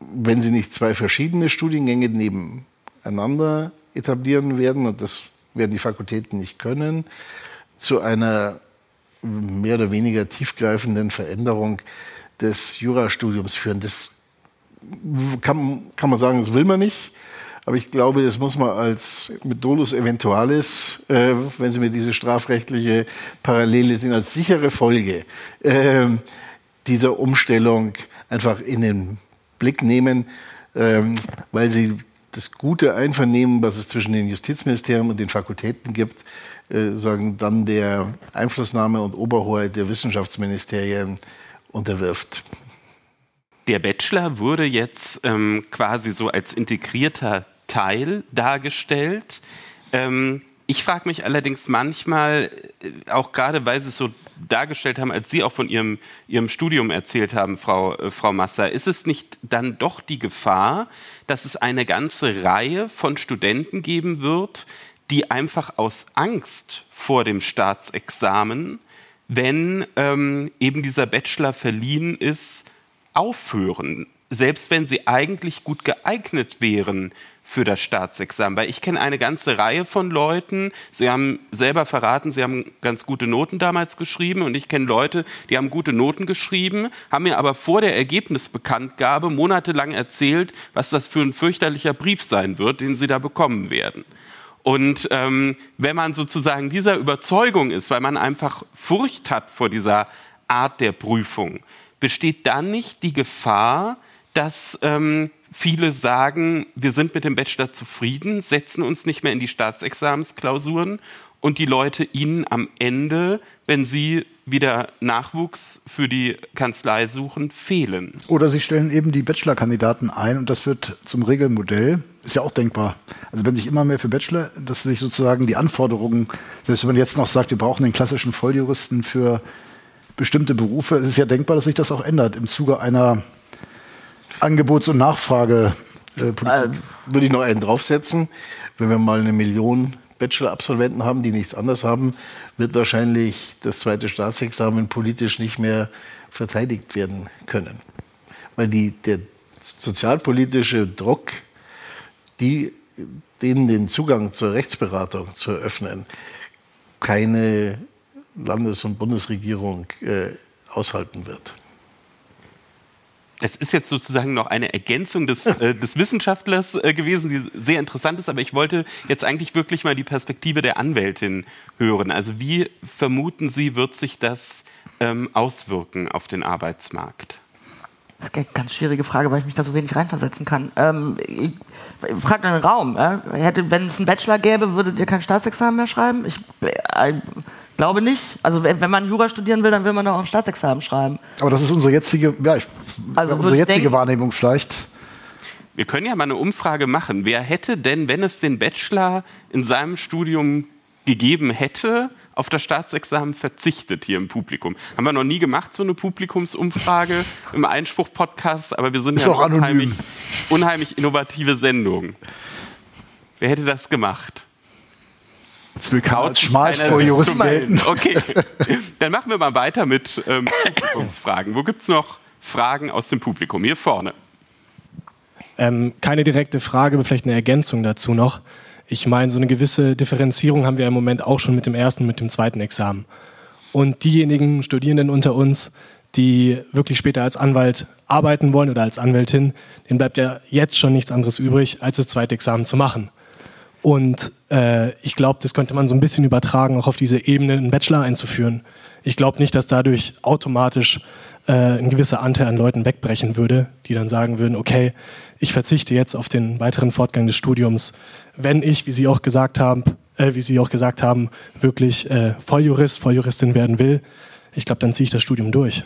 wenn sie nicht zwei verschiedene Studiengänge nebeneinander etablieren werden, und das werden die Fakultäten nicht können, zu einer mehr oder weniger tiefgreifenden Veränderung des Jurastudiums führen. Das kann, kann man sagen, das will man nicht. Aber ich glaube, das muss man als mit Dolus Eventualis, äh, wenn Sie mir diese strafrechtliche Parallele sehen, als sichere Folge äh, dieser Umstellung einfach in den Blick nehmen, äh, weil Sie das gute Einvernehmen, was es zwischen den Justizministerien und den Fakultäten gibt, äh, sagen, dann der Einflussnahme und Oberhoheit der Wissenschaftsministerien unterwirft. Der Bachelor wurde jetzt ähm, quasi so als integrierter Teil dargestellt. Ähm, ich frage mich allerdings manchmal, äh, auch gerade weil Sie es so dargestellt haben, als Sie auch von Ihrem, Ihrem Studium erzählt haben, Frau, äh, Frau Masser, ist es nicht dann doch die Gefahr, dass es eine ganze Reihe von Studenten geben wird, die einfach aus Angst vor dem Staatsexamen, wenn ähm, eben dieser Bachelor verliehen ist, aufhören, selbst wenn sie eigentlich gut geeignet wären für das Staatsexamen. Weil ich kenne eine ganze Reihe von Leuten, sie haben selber verraten, sie haben ganz gute Noten damals geschrieben und ich kenne Leute, die haben gute Noten geschrieben, haben mir aber vor der Ergebnisbekanntgabe monatelang erzählt, was das für ein fürchterlicher Brief sein wird, den sie da bekommen werden. Und ähm, wenn man sozusagen dieser Überzeugung ist, weil man einfach Furcht hat vor dieser Art der Prüfung. Besteht dann nicht die Gefahr, dass ähm, viele sagen, wir sind mit dem Bachelor zufrieden, setzen uns nicht mehr in die Staatsexamensklausuren und die Leute ihnen am Ende, wenn sie wieder Nachwuchs für die Kanzlei suchen, fehlen. Oder sie stellen eben die Bachelor-Kandidaten ein und das wird zum Regelmodell. Ist ja auch denkbar. Also wenn sich immer mehr für Bachelor, dass sich sozusagen die Anforderungen, selbst wenn man jetzt noch sagt, wir brauchen den klassischen Volljuristen für bestimmte Berufe, ist es ja denkbar, dass sich das auch ändert im Zuge einer Angebots- und Nachfragepolitik. Äh, Würde ich noch einen draufsetzen. Wenn wir mal eine Million Bachelor-Absolventen haben, die nichts anderes haben, wird wahrscheinlich das zweite Staatsexamen politisch nicht mehr verteidigt werden können. Weil die, der sozialpolitische Druck, die, denen den Zugang zur Rechtsberatung zu eröffnen, keine Landes- und Bundesregierung äh, aushalten wird. Es ist jetzt sozusagen noch eine Ergänzung des, äh, des Wissenschaftlers äh, gewesen, die sehr interessant ist, aber ich wollte jetzt eigentlich wirklich mal die Perspektive der Anwältin hören. Also wie vermuten Sie, wird sich das ähm, auswirken auf den Arbeitsmarkt? Das ist eine ganz schwierige Frage, weil ich mich da so wenig reinversetzen kann. Ähm, ich, ich frage den Raum. Äh? Hätte, wenn es einen Bachelor gäbe, würdet ihr kein Staatsexamen mehr schreiben? Ich äh, glaube nicht. Also wenn man Jura studieren will, dann will man doch auch ein Staatsexamen schreiben. Aber das ist unsere jetzige, ja, ich, also unsere jetzige denken, Wahrnehmung vielleicht. Wir können ja mal eine Umfrage machen. Wer hätte denn, wenn es den Bachelor in seinem Studium gegeben hätte, auf das Staatsexamen verzichtet hier im Publikum. Haben wir noch nie gemacht, so eine Publikumsumfrage im Einspruch-Podcast, aber wir sind Ist ja eine unheimlich, unheimlich innovative Sendung. Wer hätte das gemacht? Das will Couch Schmalspurjurist melden. Okay, dann machen wir mal weiter mit ähm, Publikumsfragen. Wo gibt es noch Fragen aus dem Publikum? Hier vorne. Ähm, keine direkte Frage, aber vielleicht eine Ergänzung dazu noch. Ich meine, so eine gewisse Differenzierung haben wir im Moment auch schon mit dem ersten mit dem zweiten Examen. Und diejenigen Studierenden unter uns, die wirklich später als Anwalt arbeiten wollen oder als Anwältin, denen bleibt ja jetzt schon nichts anderes übrig, als das zweite Examen zu machen. Und äh, ich glaube, das könnte man so ein bisschen übertragen, auch auf diese Ebene einen Bachelor einzuführen. Ich glaube nicht, dass dadurch automatisch äh, ein gewisser Anteil an Leuten wegbrechen würde, die dann sagen würden, okay, ich verzichte jetzt auf den weiteren Fortgang des Studiums, wenn ich, wie Sie auch gesagt haben, äh, wie Sie auch gesagt haben, wirklich äh, Volljurist, Volljuristin werden will. Ich glaube, dann ziehe ich das Studium durch.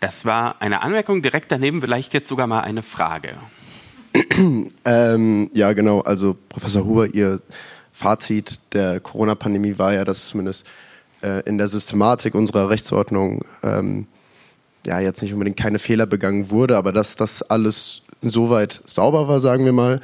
Das war eine Anmerkung. Direkt daneben vielleicht jetzt sogar mal eine Frage. ähm, ja, genau. Also Professor Huber, Ihr Fazit der Corona-Pandemie war ja, dass zumindest äh, in der Systematik unserer Rechtsordnung ähm, ja jetzt nicht unbedingt keine Fehler begangen wurde, aber dass das alles soweit sauber war, sagen wir mal.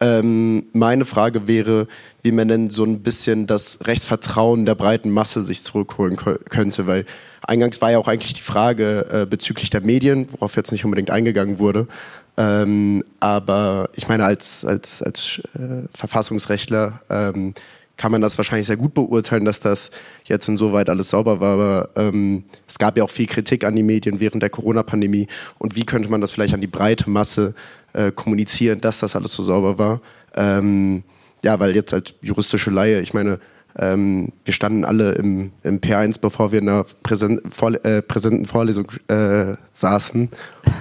Ähm, meine Frage wäre, wie man denn so ein bisschen das Rechtsvertrauen der breiten Masse sich zurückholen könnte, weil eingangs war ja auch eigentlich die Frage äh, bezüglich der Medien, worauf jetzt nicht unbedingt eingegangen wurde. Ähm, aber ich meine, als, als, als äh, Verfassungsrechtler ähm, kann man das wahrscheinlich sehr gut beurteilen, dass das jetzt insoweit alles sauber war. Aber ähm, es gab ja auch viel Kritik an die Medien während der Corona-Pandemie. Und wie könnte man das vielleicht an die breite Masse äh, kommunizieren, dass das alles so sauber war? Ähm, ja, weil jetzt als juristische Laie, ich meine, ähm, wir standen alle im, im P1, bevor wir in einer Präsent, vor, äh, präsenten Vorlesung äh, saßen.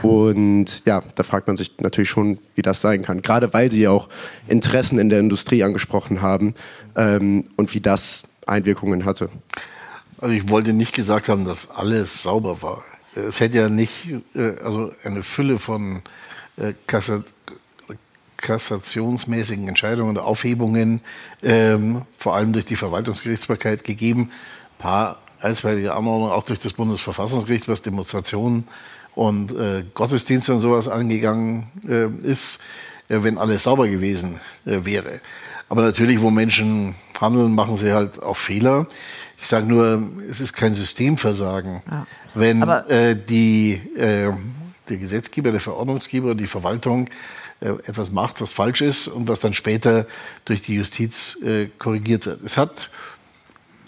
Und ja, da fragt man sich natürlich schon, wie das sein kann. Gerade weil Sie ja auch Interessen in der Industrie angesprochen haben ähm, und wie das Einwirkungen hatte. Also ich wollte nicht gesagt haben, dass alles sauber war. Es hätte ja nicht, äh, also eine Fülle von äh, kassationsmäßigen Entscheidungen oder Aufhebungen, ähm, vor allem durch die Verwaltungsgerichtsbarkeit gegeben. Ein paar einstweilige Anordnungen auch durch das Bundesverfassungsgericht, was Demonstrationen und äh, Gottesdienste und sowas angegangen äh, ist, äh, wenn alles sauber gewesen äh, wäre. Aber natürlich, wo Menschen handeln, machen sie halt auch Fehler. Ich sage nur, es ist kein Systemversagen, ja. wenn äh, die, äh, der Gesetzgeber, der Verordnungsgeber, die Verwaltung etwas macht, was falsch ist und was dann später durch die Justiz äh, korrigiert wird. Es hat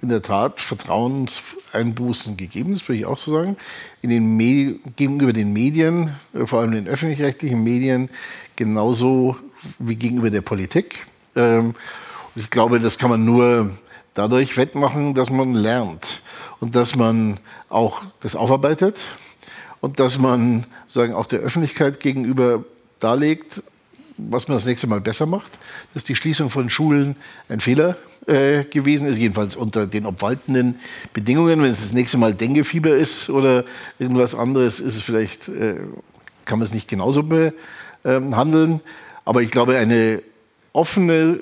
in der Tat Vertrauenseinbußen gegeben, das würde ich auch so sagen, in den gegenüber den Medien, äh, vor allem den öffentlich-rechtlichen Medien, genauso wie gegenüber der Politik. Ähm, ich glaube, das kann man nur dadurch wettmachen, dass man lernt. und dass man auch das aufarbeitet und dass man sagen auch der Öffentlichkeit gegenüber darlegt, was man das nächste Mal besser macht, dass die Schließung von Schulen ein Fehler äh, gewesen ist, jedenfalls unter den obwaltenden Bedingungen. Wenn es das nächste Mal Denguefieber ist oder irgendwas anderes, ist es vielleicht, äh, kann man es nicht genauso behandeln. Ähm, Aber ich glaube, eine offene,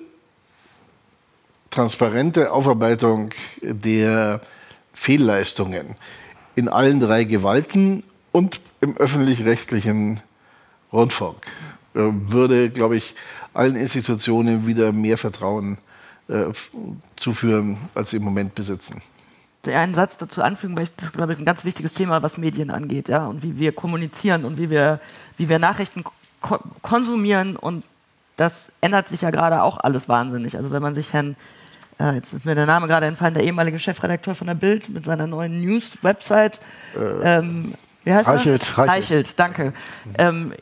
transparente Aufarbeitung der Fehlleistungen in allen drei Gewalten und im öffentlich-rechtlichen Rundfunk würde, glaube ich, allen Institutionen wieder mehr Vertrauen äh, zuführen, als sie im Moment besitzen. Einen Satz dazu anfügen, weil ich, das ist, glaube ich, ein ganz wichtiges Thema, was Medien angeht, ja, und wie wir kommunizieren und wie wir, wie wir Nachrichten ko konsumieren und das ändert sich ja gerade auch alles wahnsinnig. Also wenn man sich Herrn, äh, jetzt ist mir der Name gerade entfallen, der ehemalige Chefredakteur von der Bild mit seiner neuen News-Website, äh, ähm, wie heißt Reichelt, er? Reichelt. Reichelt, danke. Ähm,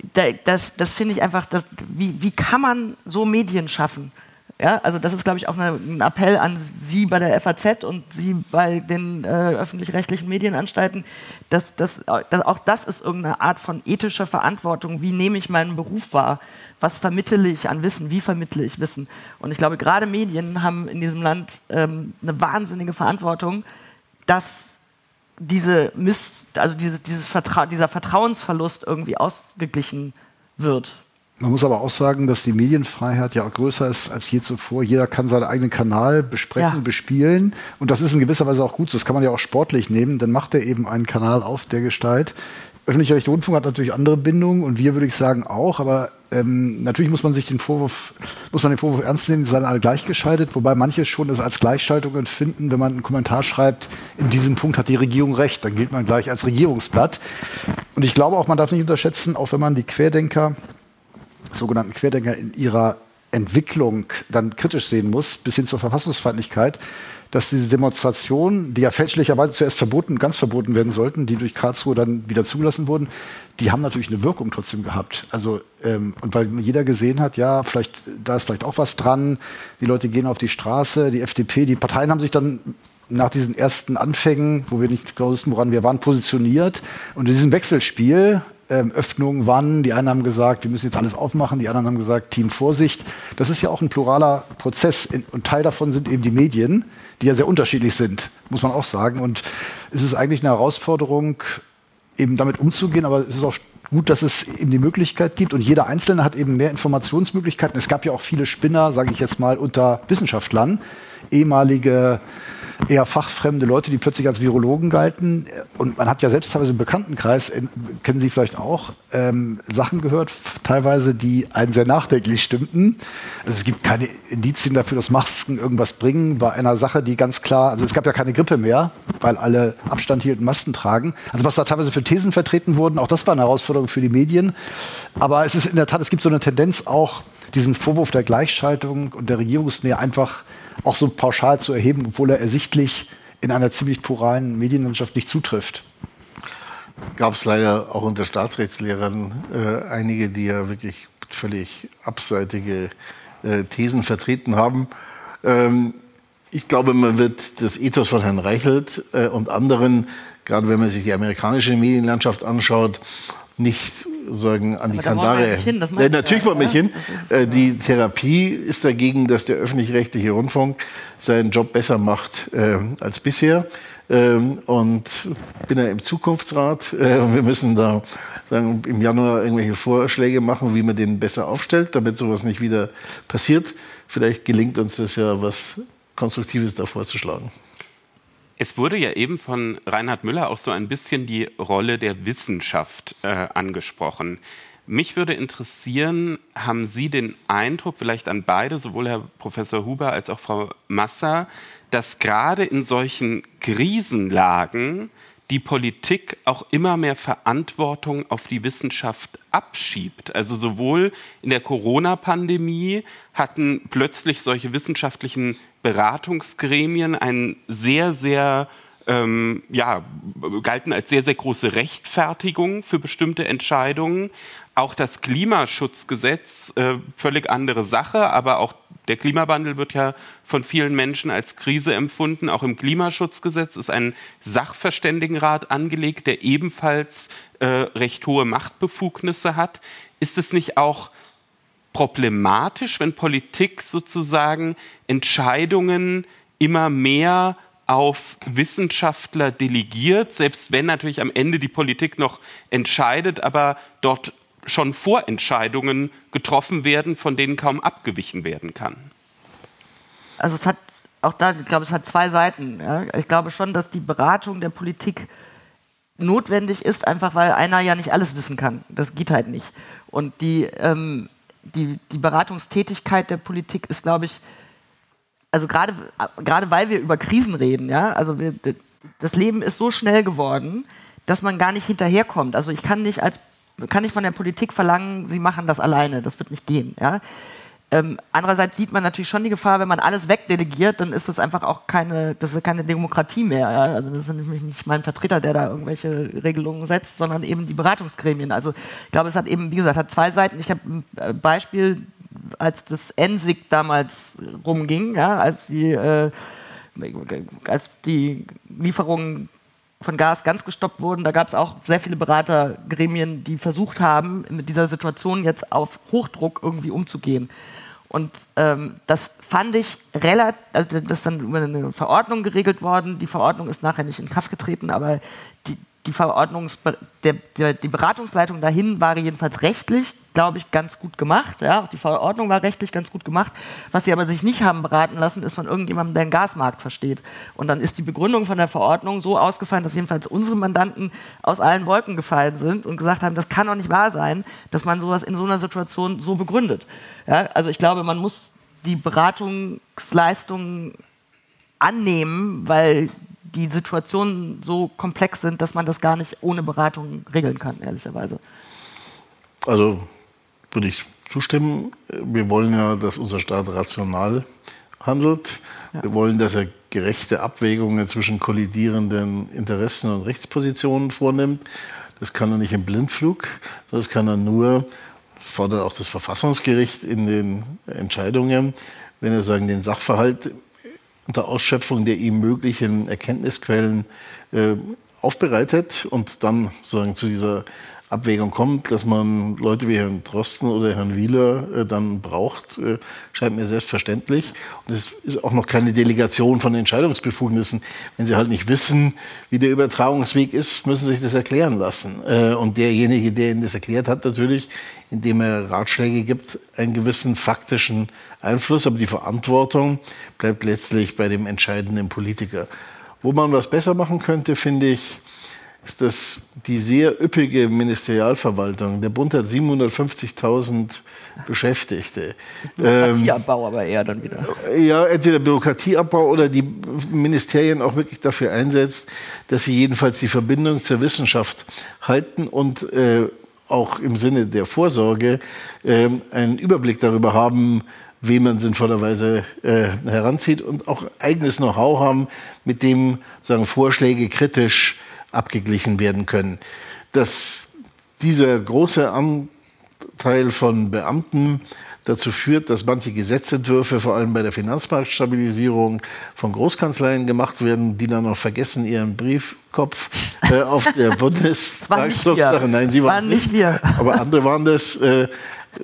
das das finde ich einfach, das, wie, wie kann man so Medien schaffen? Ja, also das ist, glaube ich, auch eine, ein Appell an Sie bei der FAZ und Sie bei den äh, öffentlich-rechtlichen Medienanstalten, dass, dass, dass, auch das ist irgendeine Art von ethischer Verantwortung. Wie nehme ich meinen Beruf wahr? Was vermittle ich an Wissen? Wie vermittle ich Wissen? Und ich glaube, gerade Medien haben in diesem Land ähm, eine wahnsinnige Verantwortung, dass diese Miss, also diese, dieses Vertra dieser Vertrauensverlust irgendwie ausgeglichen wird. Man muss aber auch sagen, dass die Medienfreiheit ja auch größer ist als je zuvor. Jeder kann seinen eigenen Kanal besprechen, ja. bespielen. Und das ist in gewisser Weise auch gut so. Das kann man ja auch sportlich nehmen. Dann macht er eben einen Kanal auf der Gestalt. Öffentlicher Rundfunk hat natürlich andere Bindungen und wir würde ich sagen auch, aber ähm, natürlich muss man sich den Vorwurf, muss man den Vorwurf ernst nehmen, sie seien alle gleichgeschaltet, wobei manche schon es als Gleichschaltung empfinden, wenn man einen Kommentar schreibt, in diesem Punkt hat die Regierung recht, dann gilt man gleich als Regierungsblatt. Und ich glaube auch, man darf nicht unterschätzen, auch wenn man die Querdenker sogenannten Querdenker in ihrer Entwicklung dann kritisch sehen muss, bis hin zur Verfassungsfeindlichkeit, dass diese Demonstrationen, die ja fälschlicherweise zuerst verboten, ganz verboten werden sollten, die durch Karlsruhe dann wieder zugelassen wurden, die haben natürlich eine Wirkung trotzdem gehabt. Also ähm, und weil jeder gesehen hat, ja, vielleicht da ist vielleicht auch was dran. Die Leute gehen auf die Straße, die FDP, die Parteien haben sich dann nach diesen ersten Anfängen, wo wir nicht genau wussten, woran wir waren, positioniert. Und in diesem Wechselspiel ähm, Öffnung, wann. Die einen haben gesagt, wir müssen jetzt alles aufmachen, die anderen haben gesagt, Team Vorsicht. Das ist ja auch ein pluraler Prozess und Teil davon sind eben die Medien, die ja sehr unterschiedlich sind, muss man auch sagen. Und es ist eigentlich eine Herausforderung, eben damit umzugehen, aber es ist auch gut, dass es eben die Möglichkeit gibt und jeder Einzelne hat eben mehr Informationsmöglichkeiten. Es gab ja auch viele Spinner, sage ich jetzt mal, unter Wissenschaftlern, ehemalige eher fachfremde Leute, die plötzlich als Virologen galten. Und man hat ja selbst teilweise im Bekanntenkreis, kennen Sie vielleicht auch, ähm, Sachen gehört, teilweise, die einen sehr nachdenklich stimmten. Also es gibt keine Indizien dafür, dass Masken irgendwas bringen. Bei einer Sache, die ganz klar, also es gab ja keine Grippe mehr, weil alle Abstand hielten, Masken tragen. Also was da teilweise für Thesen vertreten wurden, auch das war eine Herausforderung für die Medien. Aber es ist in der Tat, es gibt so eine Tendenz auch, diesen Vorwurf der Gleichschaltung und der Regierungsnähe einfach auch so pauschal zu erheben, obwohl er ersichtlich in einer ziemlich pluralen Medienlandschaft nicht zutrifft. Gab es leider auch unter Staatsrechtslehrern äh, einige, die ja wirklich völlig abseitige äh, Thesen vertreten haben. Ähm, ich glaube, man wird das Ethos von Herrn Reichelt äh, und anderen, gerade wenn man sich die amerikanische Medienlandschaft anschaut, nicht sagen an die Kandare. Ja, natürlich wollen wir hin. Äh, die Therapie ist dagegen, dass der öffentlich-rechtliche Rundfunk seinen Job besser macht äh, als bisher. Ähm, und bin ja im Zukunftsrat. Äh, wir müssen da sagen, im Januar irgendwelche Vorschläge machen, wie man den besser aufstellt, damit sowas nicht wieder passiert. Vielleicht gelingt uns das ja, was Konstruktives da vorzuschlagen. Es wurde ja eben von Reinhard Müller auch so ein bisschen die Rolle der Wissenschaft äh, angesprochen. Mich würde interessieren, haben Sie den Eindruck, vielleicht an beide, sowohl Herr Professor Huber als auch Frau Massa, dass gerade in solchen Krisenlagen die Politik auch immer mehr Verantwortung auf die Wissenschaft abschiebt. Also sowohl in der Corona-Pandemie hatten plötzlich solche wissenschaftlichen Beratungsgremien einen sehr, sehr ähm, ja, galten als sehr, sehr große Rechtfertigung für bestimmte Entscheidungen. Auch das Klimaschutzgesetz, äh, völlig andere Sache, aber auch Der Klimawandel wird ja von vielen Menschen als Krise empfunden. Auch im Klimaschutzgesetz ist ein Sachverständigenrat angelegt, der ebenfalls äh, recht hohe Machtbefugnisse hat. Ist es nicht auch problematisch, wenn Politik sozusagen Entscheidungen immer mehr auf Wissenschaftler delegiert, selbst wenn natürlich am Ende die Politik noch entscheidet, aber dort schon Vorentscheidungen getroffen werden, von denen kaum abgewichen werden kann. Also es hat auch da, ich glaube, es hat zwei Seiten. Ja. Ich glaube schon, dass die Beratung der Politik notwendig ist, einfach weil einer ja nicht alles wissen kann. Das geht halt nicht. Und die, ähm, die, die Beratungstätigkeit der Politik ist, glaube ich, also gerade gerade weil wir über Krisen reden, ja, also wir, das Leben ist so schnell geworden, dass man gar nicht hinterherkommt. Also ich kann nicht als kann nicht von der Politik verlangen, sie machen das alleine. Das wird nicht gehen. Ja? Ähm, andererseits sieht man natürlich schon die Gefahr, wenn man alles wegdelegiert, dann ist das einfach auch keine, das ist keine Demokratie mehr. Ja? Also das ist nämlich nicht mein Vertreter, der da irgendwelche Regelungen setzt, sondern eben die Beratungsgremien. Also ich glaube, es hat eben, wie gesagt, hat zwei Seiten. Ich habe ein äh, Beispiel, als das ENSIG damals rumging, ja, als die äh, als die Lieferungen von Gas ganz gestoppt wurden. Da gab es auch sehr viele Beratergremien, die versucht haben, mit dieser Situation jetzt auf Hochdruck irgendwie umzugehen. Und ähm, das fand ich relativ, also das ist dann über eine Verordnung geregelt worden. Die Verordnung ist nachher nicht in Kraft getreten, aber die, die Verordnungs der, der, die Beratungsleitung dahin war jedenfalls rechtlich, glaube ich, ganz gut gemacht. Ja, die Verordnung war rechtlich ganz gut gemacht. Was sie aber sich nicht haben beraten lassen, ist von irgendjemandem, der den Gasmarkt versteht. Und dann ist die Begründung von der Verordnung so ausgefallen, dass jedenfalls unsere Mandanten aus allen Wolken gefallen sind und gesagt haben, das kann doch nicht wahr sein, dass man sowas in so einer Situation so begründet. Ja, also ich glaube, man muss die Beratungsleistungen annehmen, weil die Situationen so komplex sind, dass man das gar nicht ohne Beratung regeln kann, ehrlicherweise. Also würde ich zustimmen. Wir wollen ja, dass unser Staat rational handelt. Ja. Wir wollen, dass er gerechte Abwägungen zwischen kollidierenden Interessen und Rechtspositionen vornimmt. Das kann er nicht im Blindflug, das kann er nur, fordert auch das Verfassungsgericht in den Entscheidungen, wenn er sagen, den Sachverhalt unter Ausschöpfung der ihm möglichen Erkenntnisquellen äh, aufbereitet und dann sozusagen zu dieser Abwägung kommt, dass man Leute wie Herrn Drosten oder Herrn Wieler äh, dann braucht, äh, scheint mir selbstverständlich. Und es ist auch noch keine Delegation von Entscheidungsbefugnissen. Wenn Sie halt nicht wissen, wie der Übertragungsweg ist, müssen Sie sich das erklären lassen. Äh, und derjenige, der Ihnen das erklärt hat, natürlich, indem er Ratschläge gibt, einen gewissen faktischen Einfluss. Aber die Verantwortung bleibt letztlich bei dem entscheidenden Politiker. Wo man was besser machen könnte, finde ich, ist das die sehr üppige Ministerialverwaltung. Der Bund hat 750.000 Beschäftigte. Bürokratieabbau ähm, aber eher dann wieder. Ja, entweder Bürokratieabbau oder die Ministerien auch wirklich dafür einsetzt, dass sie jedenfalls die Verbindung zur Wissenschaft halten und äh, auch im Sinne der Vorsorge äh, einen Überblick darüber haben, wen man sinnvollerweise äh, heranzieht und auch eigenes Know-how haben, mit dem sagen Vorschläge kritisch abgeglichen werden können. Dass dieser große Anteil von Beamten dazu führt, dass manche Gesetzentwürfe, vor allem bei der Finanzmarktstabilisierung, von Großkanzleien gemacht werden, die dann noch vergessen, ihren Briefkopf äh, auf der Bundestagsdrucksache, nein, sie waren, waren nicht, wir. aber andere waren das, äh,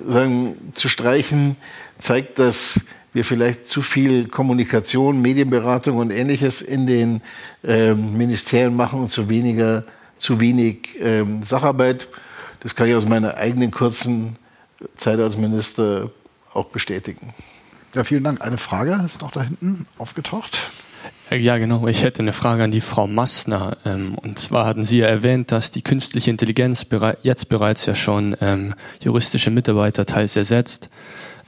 sagen, zu streichen, zeigt, dass wir vielleicht zu viel Kommunikation, Medienberatung und ähnliches in den ähm, Ministerien machen und zu weniger, zu wenig ähm, Sacharbeit. Das kann ich aus meiner eigenen kurzen Zeit als Minister auch bestätigen. Ja, vielen Dank. Eine Frage ist noch da hinten aufgetaucht. Äh, ja, genau. Ich hätte eine Frage an die Frau Massner. Ähm, und zwar hatten Sie ja erwähnt, dass die künstliche Intelligenz jetzt bereits ja schon ähm, juristische Mitarbeiter teils ersetzt.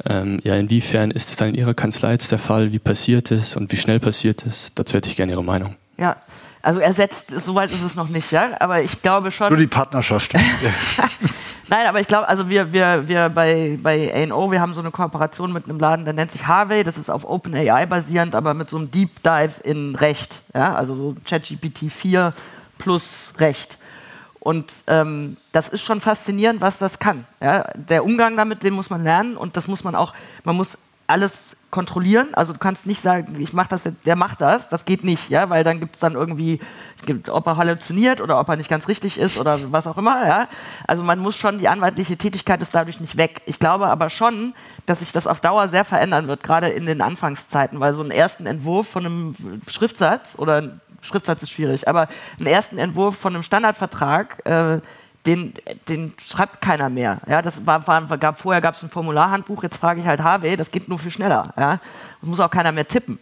Ähm, ja, inwiefern ist es dann in Ihrer Kanzlei jetzt der Fall? Wie passiert es und wie schnell passiert es? Dazu hätte ich gerne Ihre Meinung. Ja, also ersetzt, soweit ist es noch nicht, ja, aber ich glaube schon. Nur die Partnerschaft. Nein, aber ich glaube, also wir, wir, wir bei, bei A&O, wir haben so eine Kooperation mit einem Laden, der nennt sich Harvey, das ist auf OpenAI basierend, aber mit so einem Deep Dive in Recht, ja, also so ChatGPT 4 plus Recht. Und ähm, das ist schon faszinierend, was das kann. Ja? Der Umgang damit, den muss man lernen und das muss man auch, man muss alles kontrollieren. Also du kannst nicht sagen, ich mache das, der macht das. Das geht nicht, ja, weil dann gibt es dann irgendwie, ob er halluziniert oder ob er nicht ganz richtig ist oder was auch immer. Ja. Also man muss schon, die anwaltliche Tätigkeit ist dadurch nicht weg. Ich glaube aber schon, dass sich das auf Dauer sehr verändern wird, gerade in den Anfangszeiten, weil so einen ersten Entwurf von einem Schriftsatz oder Schriftsatz ist schwierig, aber einen ersten Entwurf von einem Standardvertrag äh, den, den schreibt keiner mehr. Ja, das war, war, gab, vorher gab es ein Formularhandbuch, jetzt frage ich halt Harvey, das geht nur viel schneller. Ja, das muss auch keiner mehr tippen.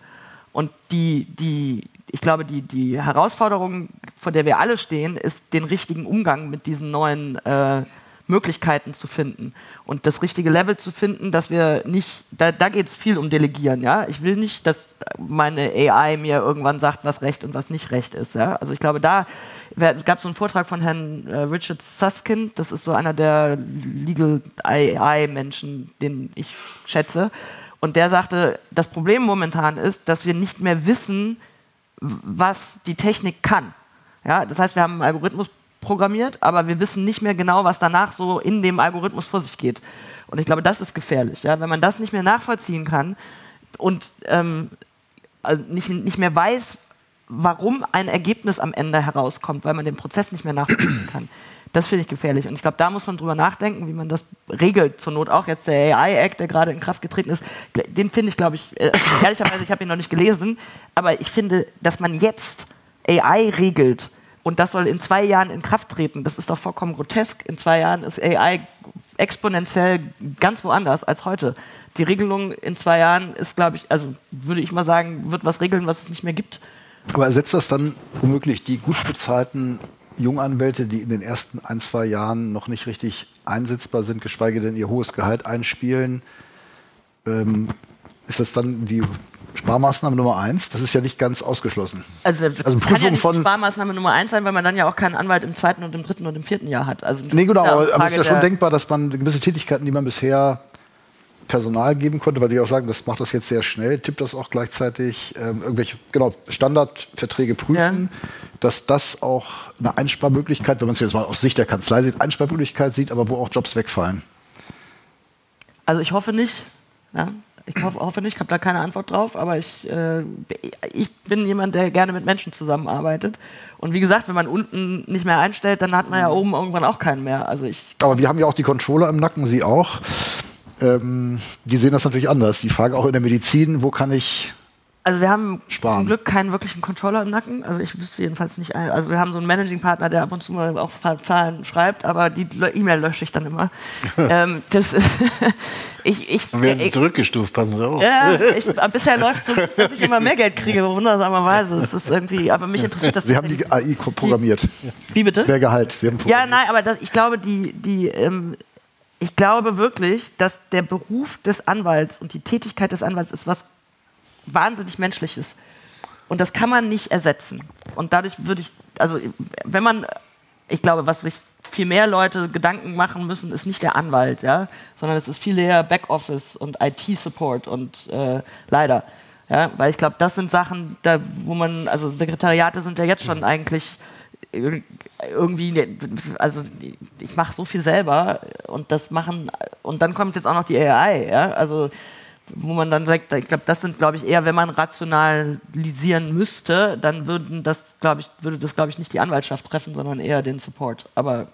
Und die, die, ich glaube, die, die Herausforderung, vor der wir alle stehen, ist, den richtigen Umgang mit diesen neuen äh, Möglichkeiten zu finden und das richtige Level zu finden, dass wir nicht, da, da geht es viel um Delegieren, ja. Ich will nicht, dass meine AI mir irgendwann sagt, was Recht und was nicht Recht ist, ja. Also ich glaube, da es gab so einen Vortrag von Herrn äh, Richard Susskind, das ist so einer der Legal AI-Menschen, den ich schätze. Und der sagte, das Problem momentan ist, dass wir nicht mehr wissen, was die Technik kann. Ja, das heißt, wir haben einen Algorithmus programmiert, aber wir wissen nicht mehr genau, was danach so in dem Algorithmus vor sich geht. Und ich glaube, das ist gefährlich. Ja? Wenn man das nicht mehr nachvollziehen kann und ähm, also nicht, nicht mehr weiß, warum ein Ergebnis am Ende herauskommt, weil man den Prozess nicht mehr nachvollziehen kann. Das finde ich gefährlich. Und ich glaube, da muss man drüber nachdenken, wie man das regelt. Zur Not auch jetzt der AI-Act, der gerade in Kraft getreten ist. Den finde ich, glaube ich, äh, ehrlicherweise, ich habe ihn noch nicht gelesen, aber ich finde, dass man jetzt AI regelt und das soll in zwei Jahren in Kraft treten, das ist doch vollkommen grotesk. In zwei Jahren ist AI exponentiell ganz woanders als heute. Die Regelung in zwei Jahren ist, glaube ich, also würde ich mal sagen, wird was regeln, was es nicht mehr gibt. Aber ersetzt das dann womöglich die gut bezahlten Junganwälte, die in den ersten ein, zwei Jahren noch nicht richtig einsetzbar sind, geschweige denn ihr hohes Gehalt einspielen? Ähm, ist das dann die Sparmaßnahme Nummer eins? Das ist ja nicht ganz ausgeschlossen. Also, also kann ja nicht von Sparmaßnahme Nummer eins sein, weil man dann ja auch keinen Anwalt im zweiten und im dritten und im vierten Jahr hat. Also nee, genau, aber es ist ja schon denkbar, dass man gewisse Tätigkeiten, die man bisher Personal geben konnte, weil die auch sagen, das macht das jetzt sehr schnell, tippt das auch gleichzeitig ähm, irgendwelche genau, Standardverträge prüfen, ja. dass das auch eine Einsparmöglichkeit, wenn man es jetzt mal aus Sicht der Kanzlei sieht, Einsparmöglichkeit sieht, aber wo auch Jobs wegfallen. Also ich hoffe nicht. Ja? Ich hoffe, hoffe nicht, ich habe da keine Antwort drauf, aber ich, äh, ich bin jemand, der gerne mit Menschen zusammenarbeitet. Und wie gesagt, wenn man unten nicht mehr einstellt, dann hat man ja oben irgendwann auch keinen mehr. Also ich aber wir haben ja auch die Controller im Nacken, Sie auch ähm, die sehen das natürlich anders. Die fragen auch in der Medizin, wo kann ich also wir haben sparen. zum Glück keinen wirklichen Controller im Nacken. Also ich wüsste jedenfalls nicht. Also wir haben so einen Managing-Partner, der ab und zu mal auch Zahlen schreibt, aber die E-Mail lösche ich dann immer. ähm, das ist ich, ich, wir werden ich, zurückgestuft, passen Sie auf. Ja, ich, bisher läuft es so, dass ich immer mehr Geld kriege, wundersamerweise. Das ist irgendwie, aber mich interessiert das. Sie haben die AI programmiert. Wie bitte? Mehr Gehalt. Sie haben ja, nein, aber das, ich glaube, die, die ähm, ich glaube wirklich, dass der Beruf des Anwalts und die Tätigkeit des Anwalts ist was wahnsinnig Menschliches. Und das kann man nicht ersetzen. Und dadurch würde ich, also wenn man, ich glaube, was sich viel mehr Leute Gedanken machen müssen, ist nicht der Anwalt, ja, sondern es ist viel eher Backoffice und IT-Support und äh, leider. Ja, weil ich glaube, das sind Sachen, da, wo man, also Sekretariate sind ja jetzt schon eigentlich irgendwie, also ich mache so viel selber und das machen, und dann kommt jetzt auch noch die AI, ja, also wo man dann sagt, ich glaube, das sind, glaube ich, eher, wenn man rationalisieren müsste, dann würden das, glaube ich, würde das, glaube ich, nicht die Anwaltschaft treffen, sondern eher den Support. Aber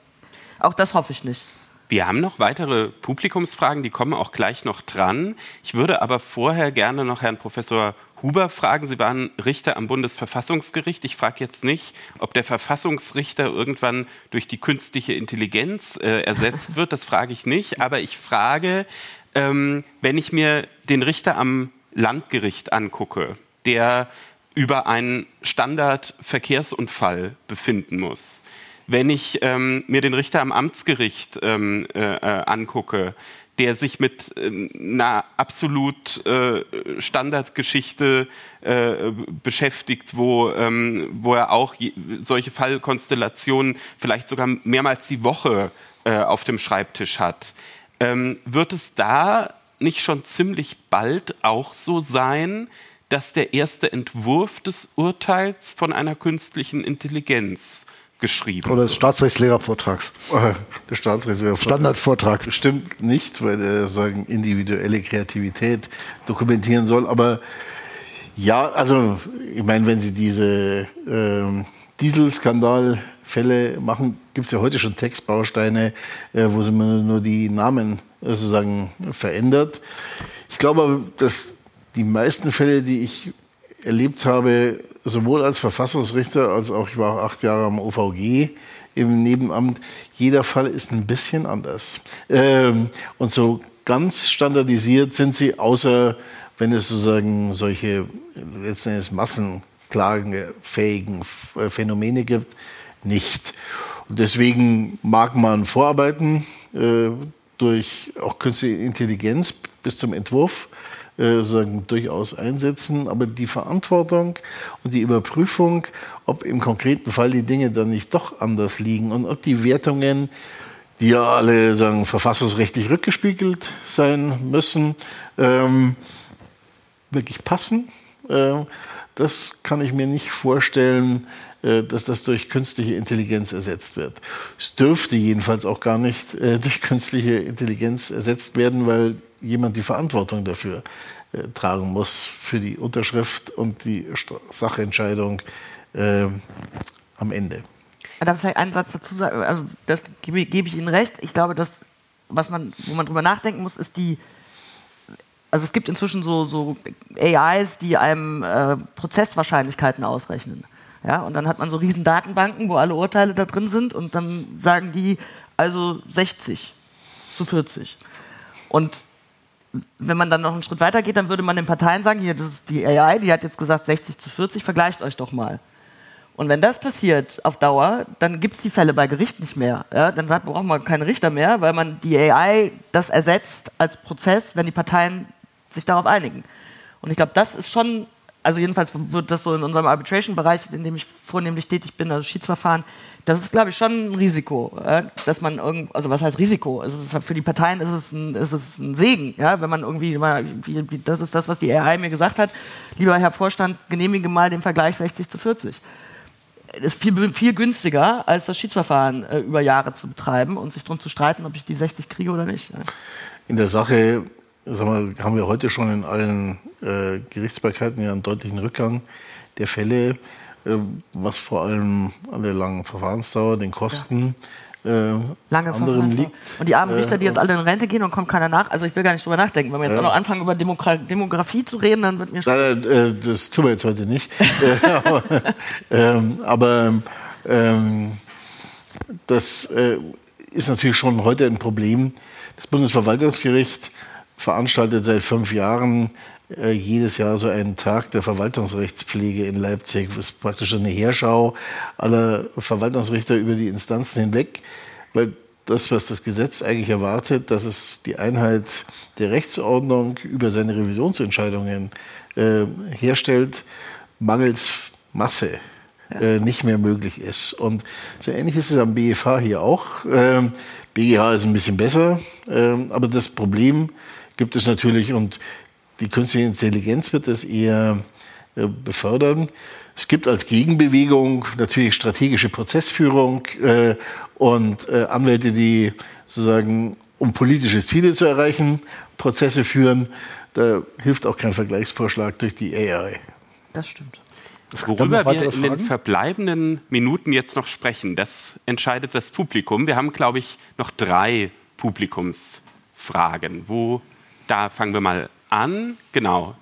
auch das hoffe ich nicht. Wir haben noch weitere Publikumsfragen, die kommen auch gleich noch dran. Ich würde aber vorher gerne noch Herrn Professor Huber fragen. Sie waren Richter am Bundesverfassungsgericht. Ich frage jetzt nicht, ob der Verfassungsrichter irgendwann durch die künstliche Intelligenz äh, ersetzt wird. Das frage ich nicht. Aber ich frage, ähm, wenn ich mir den Richter am Landgericht angucke, der über einen Standardverkehrsunfall befinden muss, wenn ich ähm, mir den Richter am Amtsgericht ähm, äh, äh, angucke, der sich mit äh, einer absolut äh, Standardgeschichte äh, beschäftigt, wo, ähm, wo er auch solche Fallkonstellationen vielleicht sogar mehrmals die Woche äh, auf dem Schreibtisch hat. Ähm, wird es da nicht schon ziemlich bald auch so sein, dass der erste Entwurf des Urteils von einer künstlichen Intelligenz geschrieben. Oder des Staatsrechtslehrervortrags. Der Staatsrechtslehrervortrag. Standardvortrag. Stimmt nicht, weil er sagen individuelle Kreativität dokumentieren soll. Aber ja, also ich meine, wenn Sie diese ähm, Dieselskandalfälle machen, gibt es ja heute schon Textbausteine, äh, wo sie nur die Namen äh, sozusagen verändert. Ich glaube, dass die meisten Fälle, die ich erlebt habe, sowohl als Verfassungsrichter als auch, ich war acht Jahre am OVG im Nebenamt, jeder Fall ist ein bisschen anders. Ähm, und so ganz standardisiert sind sie, außer wenn es sozusagen solche letzten massenklagenfähigen Phänomene gibt, nicht. Und deswegen mag man vorarbeiten äh, durch auch künstliche Intelligenz bis zum Entwurf äh, sagen, durchaus einsetzen. Aber die Verantwortung und die Überprüfung, ob im konkreten Fall die Dinge dann nicht doch anders liegen und ob die Wertungen, die ja alle sagen, verfassungsrechtlich rückgespiegelt sein müssen, ähm, wirklich passen. Äh, das kann ich mir nicht vorstellen, dass das durch künstliche Intelligenz ersetzt wird. Es dürfte jedenfalls auch gar nicht äh, durch künstliche Intelligenz ersetzt werden, weil jemand die Verantwortung dafür äh, tragen muss, für die Unterschrift und die Sachentscheidung äh, am Ende. Ich vielleicht einen Satz dazu sagen? Also, das gebe, gebe ich Ihnen recht. Ich glaube, dass, was man, wo man drüber nachdenken muss, ist die, also es gibt inzwischen so, so AIs, die einem äh, Prozesswahrscheinlichkeiten ausrechnen. Ja, und dann hat man so riesen Datenbanken, wo alle Urteile da drin sind und dann sagen die also 60 zu 40. Und wenn man dann noch einen Schritt weiter geht, dann würde man den Parteien sagen, hier, das ist die AI, die hat jetzt gesagt 60 zu 40, vergleicht euch doch mal. Und wenn das passiert auf Dauer, dann gibt es die Fälle bei Gericht nicht mehr. Ja? Dann braucht man keinen Richter mehr, weil man die AI das ersetzt als Prozess, wenn die Parteien sich darauf einigen. Und ich glaube, das ist schon also jedenfalls wird das so in unserem Arbitration-Bereich, in dem ich vornehmlich tätig bin, also Schiedsverfahren, das ist, glaube ich, schon ein Risiko, dass man irgend, also was heißt Risiko? Ist, für die Parteien ist es ein, ist es ein Segen, ja, wenn man irgendwie mal, das ist das, was die AI mir gesagt hat, lieber Herr Vorstand, genehmige mal den Vergleich 60 zu 40. Das ist viel, viel günstiger, als das Schiedsverfahren äh, über Jahre zu betreiben und sich darum zu streiten, ob ich die 60 kriege oder nicht. In der Sache sag mal, haben wir heute schon in allen äh, Gerichtsbarkeiten ja einen deutlichen Rückgang der Fälle, äh, was vor allem an der langen Verfahrensdauer, den Kosten ja. äh, Lange anderen liegt. Und die armen Richter, die jetzt alle in Rente gehen und kommt keiner nach. Also ich will gar nicht drüber nachdenken. Wenn wir jetzt ja. auch noch anfangen, über Demogra Demografie zu reden, dann wird mir schon... Nein, äh, das tun wir jetzt heute nicht. aber, ähm, aber ähm, das äh, ist natürlich schon heute ein Problem. Das Bundesverwaltungsgericht veranstaltet seit fünf Jahren äh, jedes Jahr so einen Tag der Verwaltungsrechtspflege in Leipzig. Das ist praktisch eine Heerschau aller Verwaltungsrichter über die Instanzen hinweg, weil das, was das Gesetz eigentlich erwartet, dass es die Einheit der Rechtsordnung über seine Revisionsentscheidungen äh, herstellt, mangels Masse äh, nicht mehr möglich ist. Und so ähnlich ist es am BGH hier auch. Ähm, BGH ist ein bisschen besser, ähm, aber das Problem gibt es natürlich und die künstliche Intelligenz wird das eher äh, befördern. Es gibt als Gegenbewegung natürlich strategische Prozessführung äh, und äh, Anwälte, die sozusagen, um politische Ziele zu erreichen, Prozesse führen. Da hilft auch kein Vergleichsvorschlag durch die AI. Das stimmt. Worüber wir in den verbleibenden Minuten jetzt noch sprechen, das entscheidet das Publikum. Wir haben, glaube ich, noch drei Publikumsfragen. Wo da fangen wir mal an. Genau.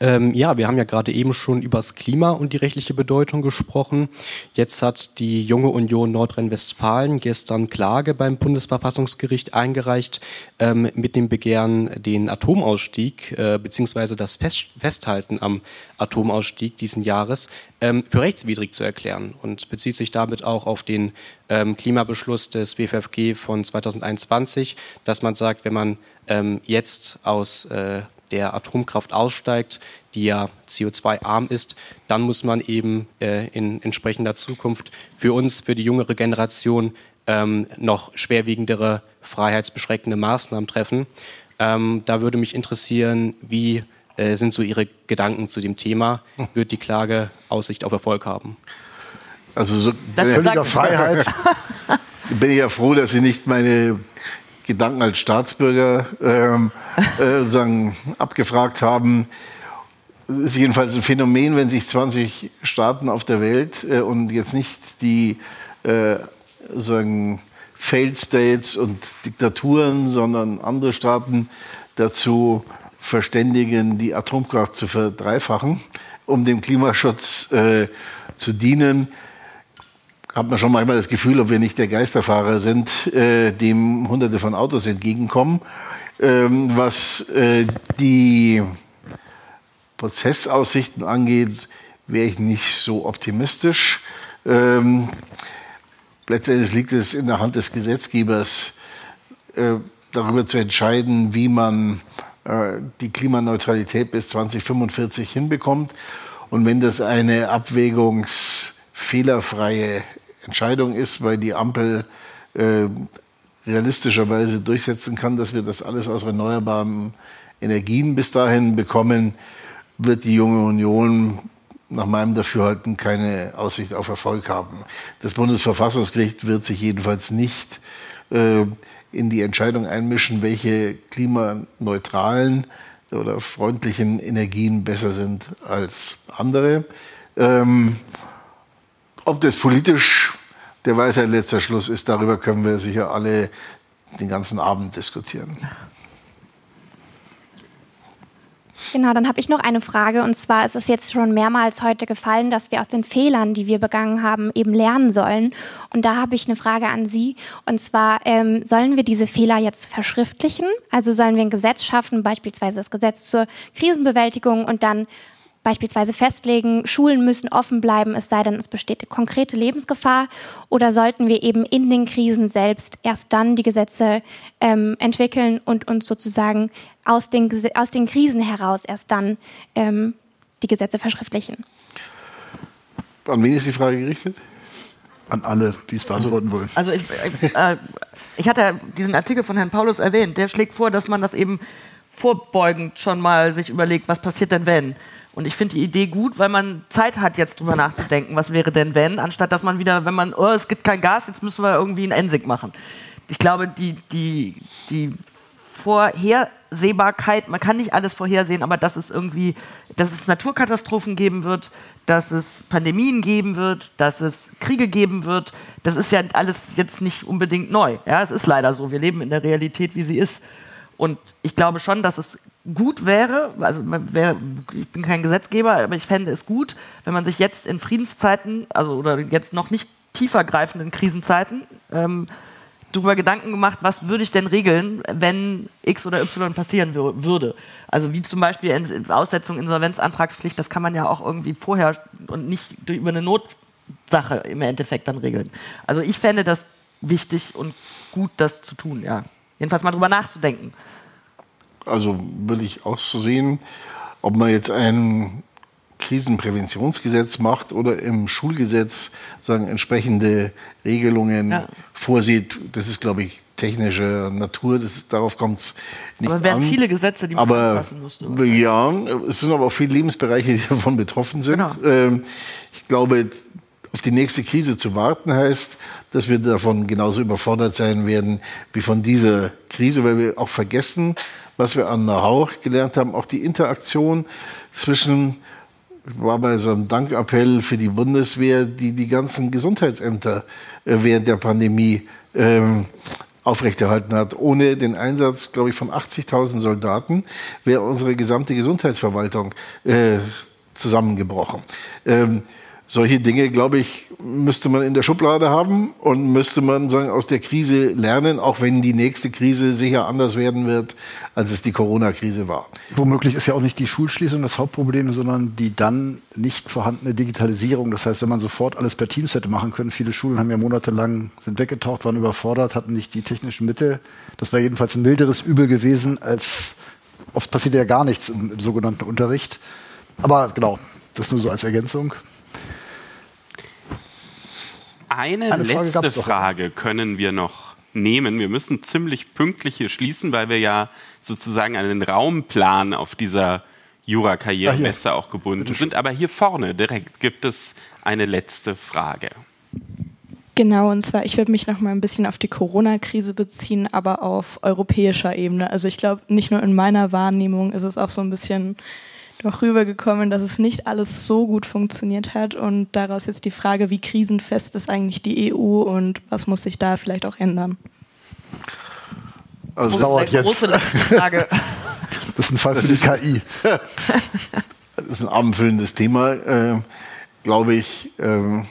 Ähm, ja, wir haben ja gerade eben schon über das Klima und die rechtliche Bedeutung gesprochen. Jetzt hat die Junge Union Nordrhein-Westfalen gestern Klage beim Bundesverfassungsgericht eingereicht ähm, mit dem Begehren, den Atomausstieg äh, bzw. das Fest Festhalten am Atomausstieg diesen Jahres ähm, für rechtswidrig zu erklären und bezieht sich damit auch auf den ähm, Klimabeschluss des BFFG von 2021, dass man sagt, wenn man ähm, jetzt aus äh, der Atomkraft aussteigt, die ja CO2-arm ist, dann muss man eben äh, in entsprechender Zukunft für uns, für die jüngere Generation, ähm, noch schwerwiegendere freiheitsbeschränkende Maßnahmen treffen. Ähm, da würde mich interessieren, wie äh, sind so Ihre Gedanken zu dem Thema? Wird die Klage Aussicht auf Erfolg haben? Also so Das Völliger Freiheit. bin ich ja froh, dass Sie nicht meine Gedanken als Staatsbürger ähm, äh, sagen, abgefragt haben. Das ist jedenfalls ein Phänomen, wenn sich 20 Staaten auf der Welt äh, und jetzt nicht die äh, sagen Failed States und Diktaturen, sondern andere Staaten dazu verständigen, die Atomkraft zu verdreifachen, um dem Klimaschutz äh, zu dienen hat man schon manchmal das Gefühl, ob wir nicht der Geisterfahrer sind, äh, dem Hunderte von Autos entgegenkommen. Ähm, was äh, die Prozessaussichten angeht, wäre ich nicht so optimistisch. Ähm, letztendlich liegt es in der Hand des Gesetzgebers, äh, darüber zu entscheiden, wie man äh, die Klimaneutralität bis 2045 hinbekommt. Und wenn das eine abwägungsfehlerfreie Entscheidung ist, weil die Ampel äh, realistischerweise durchsetzen kann, dass wir das alles aus erneuerbaren Energien bis dahin bekommen, wird die junge Union nach meinem Dafürhalten keine Aussicht auf Erfolg haben. Das Bundesverfassungsgericht wird sich jedenfalls nicht äh, in die Entscheidung einmischen, welche klimaneutralen oder freundlichen Energien besser sind als andere. Ähm, ob das politisch der Weisheit letzter Schluss ist, darüber können wir sicher alle den ganzen Abend diskutieren. Genau, dann habe ich noch eine Frage. Und zwar ist es jetzt schon mehrmals heute gefallen, dass wir aus den Fehlern, die wir begangen haben, eben lernen sollen. Und da habe ich eine Frage an Sie. Und zwar, ähm, sollen wir diese Fehler jetzt verschriftlichen? Also sollen wir ein Gesetz schaffen, beispielsweise das Gesetz zur Krisenbewältigung und dann beispielsweise festlegen, Schulen müssen offen bleiben, es sei denn, es besteht konkrete Lebensgefahr? Oder sollten wir eben in den Krisen selbst erst dann die Gesetze ähm, entwickeln und uns sozusagen aus den, aus den Krisen heraus erst dann ähm, die Gesetze verschriftlichen? An wen ist die Frage gerichtet? An alle, die es beantworten wollen. Also ich, ich, äh, ich hatte ja diesen Artikel von Herrn Paulus erwähnt. Der schlägt vor, dass man das eben vorbeugend schon mal sich überlegt, was passiert denn wenn? Und ich finde die Idee gut, weil man Zeit hat, jetzt drüber nachzudenken, was wäre denn wenn, anstatt dass man wieder, wenn man, oh, es gibt kein Gas, jetzt müssen wir irgendwie einen Ensig machen. Ich glaube, die, die, die Vorhersehbarkeit, man kann nicht alles vorhersehen, aber dass es irgendwie, dass es Naturkatastrophen geben wird, dass es Pandemien geben wird, dass es Kriege geben wird, das ist ja alles jetzt nicht unbedingt neu. Ja, es ist leider so. Wir leben in der Realität, wie sie ist. Und ich glaube schon, dass es gut wäre, also wär, ich bin kein Gesetzgeber, aber ich fände es gut, wenn man sich jetzt in Friedenszeiten, also oder jetzt noch nicht tiefergreifenden Krisenzeiten, ähm, darüber Gedanken gemacht, was würde ich denn regeln, wenn X oder Y passieren wür würde. Also wie zum Beispiel in- Aussetzung Insolvenzantragspflicht, das kann man ja auch irgendwie vorher und nicht über eine Notsache im Endeffekt dann regeln. Also ich fände das wichtig und gut, das zu tun, ja. Jedenfalls mal drüber nachzudenken. Also würde ich auch so sehen, ob man jetzt ein Krisenpräventionsgesetz macht oder im Schulgesetz sagen entsprechende Regelungen Ja. vorsieht. Das ist, glaube ich, technischer Natur. Das darauf kommt es nicht Aber es wären an. viele Gesetze, die man aber anpassen müsste. ja, es sind aber auch viele Lebensbereiche, die davon betroffen sind. Genau. Ähm, ich glaube, auf die nächste Krise zu warten heißt, dass wir davon genauso überfordert sein werden wie von dieser Krise, weil wir auch vergessen, was wir an Know-how gelernt haben, auch die Interaktion zwischen war bei so einem Dankappell für die Bundeswehr, die die ganzen Gesundheitsämter äh, während der Pandemie ähm, aufrechterhalten hat. Ohne den Einsatz, glaube ich, von 80.000 Soldaten wäre unsere gesamte Gesundheitsverwaltung äh, zusammengebrochen. Ähm, solche Dinge, glaube ich, müsste man in der Schublade haben und müsste man sagen, aus der Krise lernen, auch wenn die nächste Krise sicher anders werden wird, als es die Corona-Krise war. Womöglich ist ja auch nicht die Schulschließung das Hauptproblem, sondern die dann nicht vorhandene Digitalisierung. Das heißt, wenn man sofort alles per Teams hätte machen können, viele Schulen haben ja monatelang sind weggetaucht, waren überfordert, hatten nicht die technischen Mittel. Das wäre jedenfalls ein milderes Übel gewesen, als oft passiert ja gar nichts im, im sogenannten Unterricht. Aber genau, das nur so als Ergänzung. Eine, Eine Frage letzte gab's doch. Frage können wir noch nehmen. Wir müssen ziemlich pünktlich hier schließen, weil wir ja sozusagen an den Raumplan auf dieser Jura-Karrieremesse auch gebunden sind. Aber hier vorne direkt gibt es eine letzte Frage. Genau, und zwar, ich würde mich noch mal ein bisschen auf die Corona-Krise beziehen, aber auf europäischer Ebene. Also ich glaube, nicht nur in meiner Wahrnehmung ist es auch so ein bisschen doch rübergekommen, dass es nicht alles so gut funktioniert hat und daraus jetzt die Frage, wie krisenfest ist eigentlich die EU und was muss sich da vielleicht auch ändern? Also das dauert jetzt. Große Frage. Das ist ein Fall für die KI. das ist ein abendfüllendes Thema, äh, glaube ich. Äh,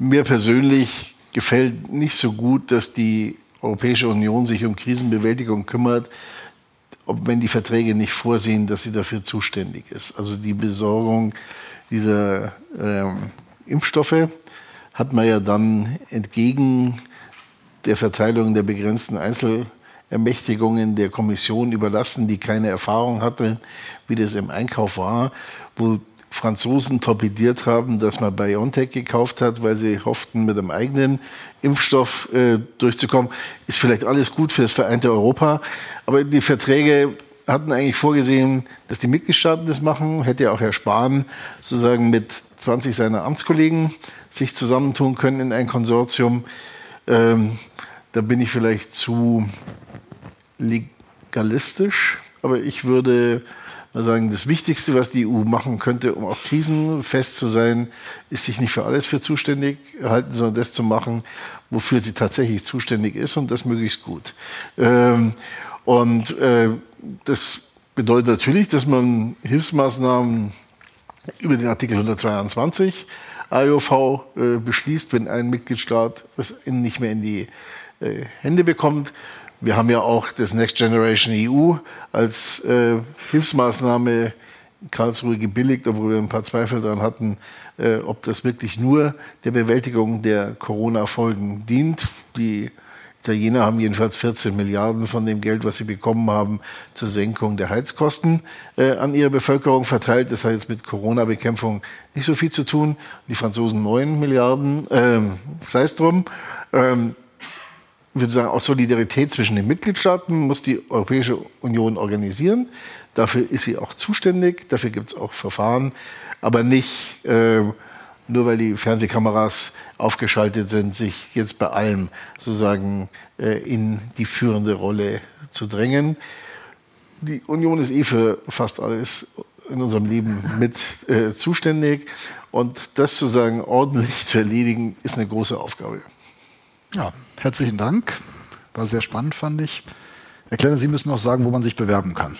mir persönlich gefällt nicht so gut, dass die Europäische Union sich um Krisenbewältigung kümmert, ob, wenn die Verträge nicht vorsehen, dass sie dafür zuständig ist. Also die Besorgung dieser ähm, Impfstoffe hat man ja dann entgegen der Verteilung der begrenzten Einzelermächtigungen der Kommission überlassen, die keine Erfahrung hatte, wie das im Einkauf war, wo Franzosen torpediert haben, dass man BioNTech gekauft hat, weil sie hofften, mit einem eigenen Impfstoff äh, durchzukommen. Ist vielleicht alles gut für das vereinte Europa, aber die Verträge hatten eigentlich vorgesehen, dass die Mitgliedstaaten das machen. Hätte ja auch Herr Spahn sozusagen mit 20 seiner Amtskollegen sich zusammentun können in ein Konsortium. Ähm, da bin ich vielleicht zu legalistisch, aber ich würde sagen, das Wichtigste, was die EU machen könnte, um auch krisenfest zu sein, ist sich nicht für alles für zuständig halten, sondern das zu machen, wofür sie tatsächlich zuständig ist und das möglichst gut. Ähm, und äh, das bedeutet natürlich, dass man Hilfsmaßnahmen über den Artikel 122 AOV äh, beschließt, wenn ein Mitgliedstaat das nicht mehr in die äh, Hände bekommt. Wir haben ja auch das Next Generation EU als äh, Hilfsmaßnahme in Karlsruhe gebilligt, obwohl wir ein paar Zweifel daran hatten, äh, ob das wirklich nur der Bewältigung der Corona-Folgen dient. Die Italiener haben jedenfalls 14 Milliarden von dem Geld, was sie bekommen haben, zur Senkung der Heizkosten äh, an ihre Bevölkerung verteilt. Das hat jetzt mit Corona-Bekämpfung nicht so viel zu tun. Die Franzosen 9 Milliarden, äh, sei es drum. Ähm, würde sagen, aus Solidarität zwischen den Mitgliedstaaten muss die Europäische Union organisieren. Dafür ist sie auch zuständig, dafür gibt es auch Verfahren, aber nicht äh, nur weil die Fernsehkameras aufgeschaltet sind, sich jetzt bei allem sozusagen äh, in die führende Rolle zu drängen. Die Union ist eh für fast alles in unserem Leben mit äh, zuständig und das sozusagen ordentlich zu erledigen, ist eine große Aufgabe. Ja, herzlichen Dank. War sehr spannend, fand ich. Herr Klenner, Sie müssen noch sagen, wo man sich bewerben kann.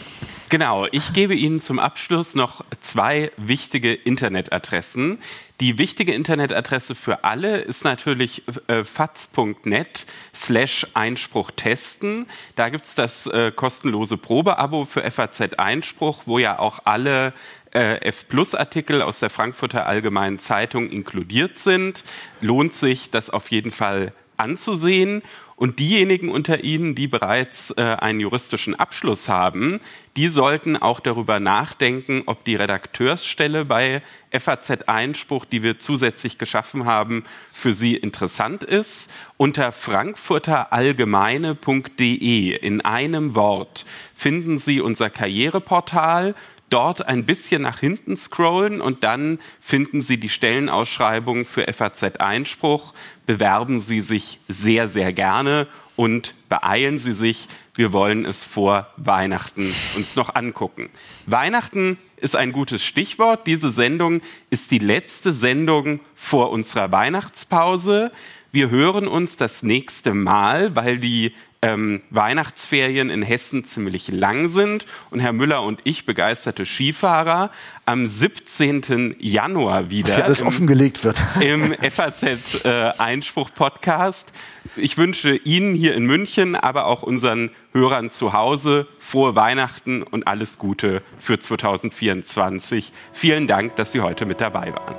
Genau, ich gebe Ihnen zum Abschluss noch zwei wichtige Internetadressen. Die wichtige Internetadresse für alle ist natürlich äh, faz.net slash Einspruch testen. Da gibt es das äh, kostenlose Probeabo für FAZ Einspruch, wo ja auch alle äh, F-Plus-Artikel aus der Frankfurter Allgemeinen Zeitung inkludiert sind. Lohnt sich, das auf jeden Fall anzusehen. Und diejenigen unter Ihnen, die bereits äh, einen juristischen Abschluss haben, die sollten auch darüber nachdenken, ob die Redakteursstelle bei FAZ Einspruch, die wir zusätzlich geschaffen haben, für Sie interessant ist. Unter frankfurterallgemeine.de in einem Wort finden Sie unser Karriereportal dort ein bisschen nach hinten scrollen und dann finden Sie die Stellenausschreibung für FAZ Einspruch. Bewerben Sie sich sehr, sehr gerne und beeilen Sie sich. Wir wollen es vor Weihnachten uns noch angucken. Weihnachten ist ein gutes Stichwort. Diese Sendung ist die letzte Sendung vor unserer Weihnachtspause. Wir hören uns das nächste Mal, weil die ähm, Weihnachtsferien in Hessen ziemlich lang sind und Herr Müller und ich, begeisterte Skifahrer, am 17. Januar wieder. Hier alles im, offengelegt wird. Im FAZ äh, Einspruch Podcast. Ich wünsche Ihnen hier in München, aber auch unseren Hörern zu Hause frohe Weihnachten und alles Gute für 2024. Vielen Dank, dass Sie heute mit dabei waren.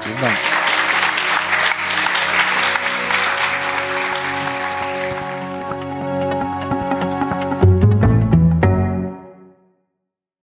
Vielen Dank.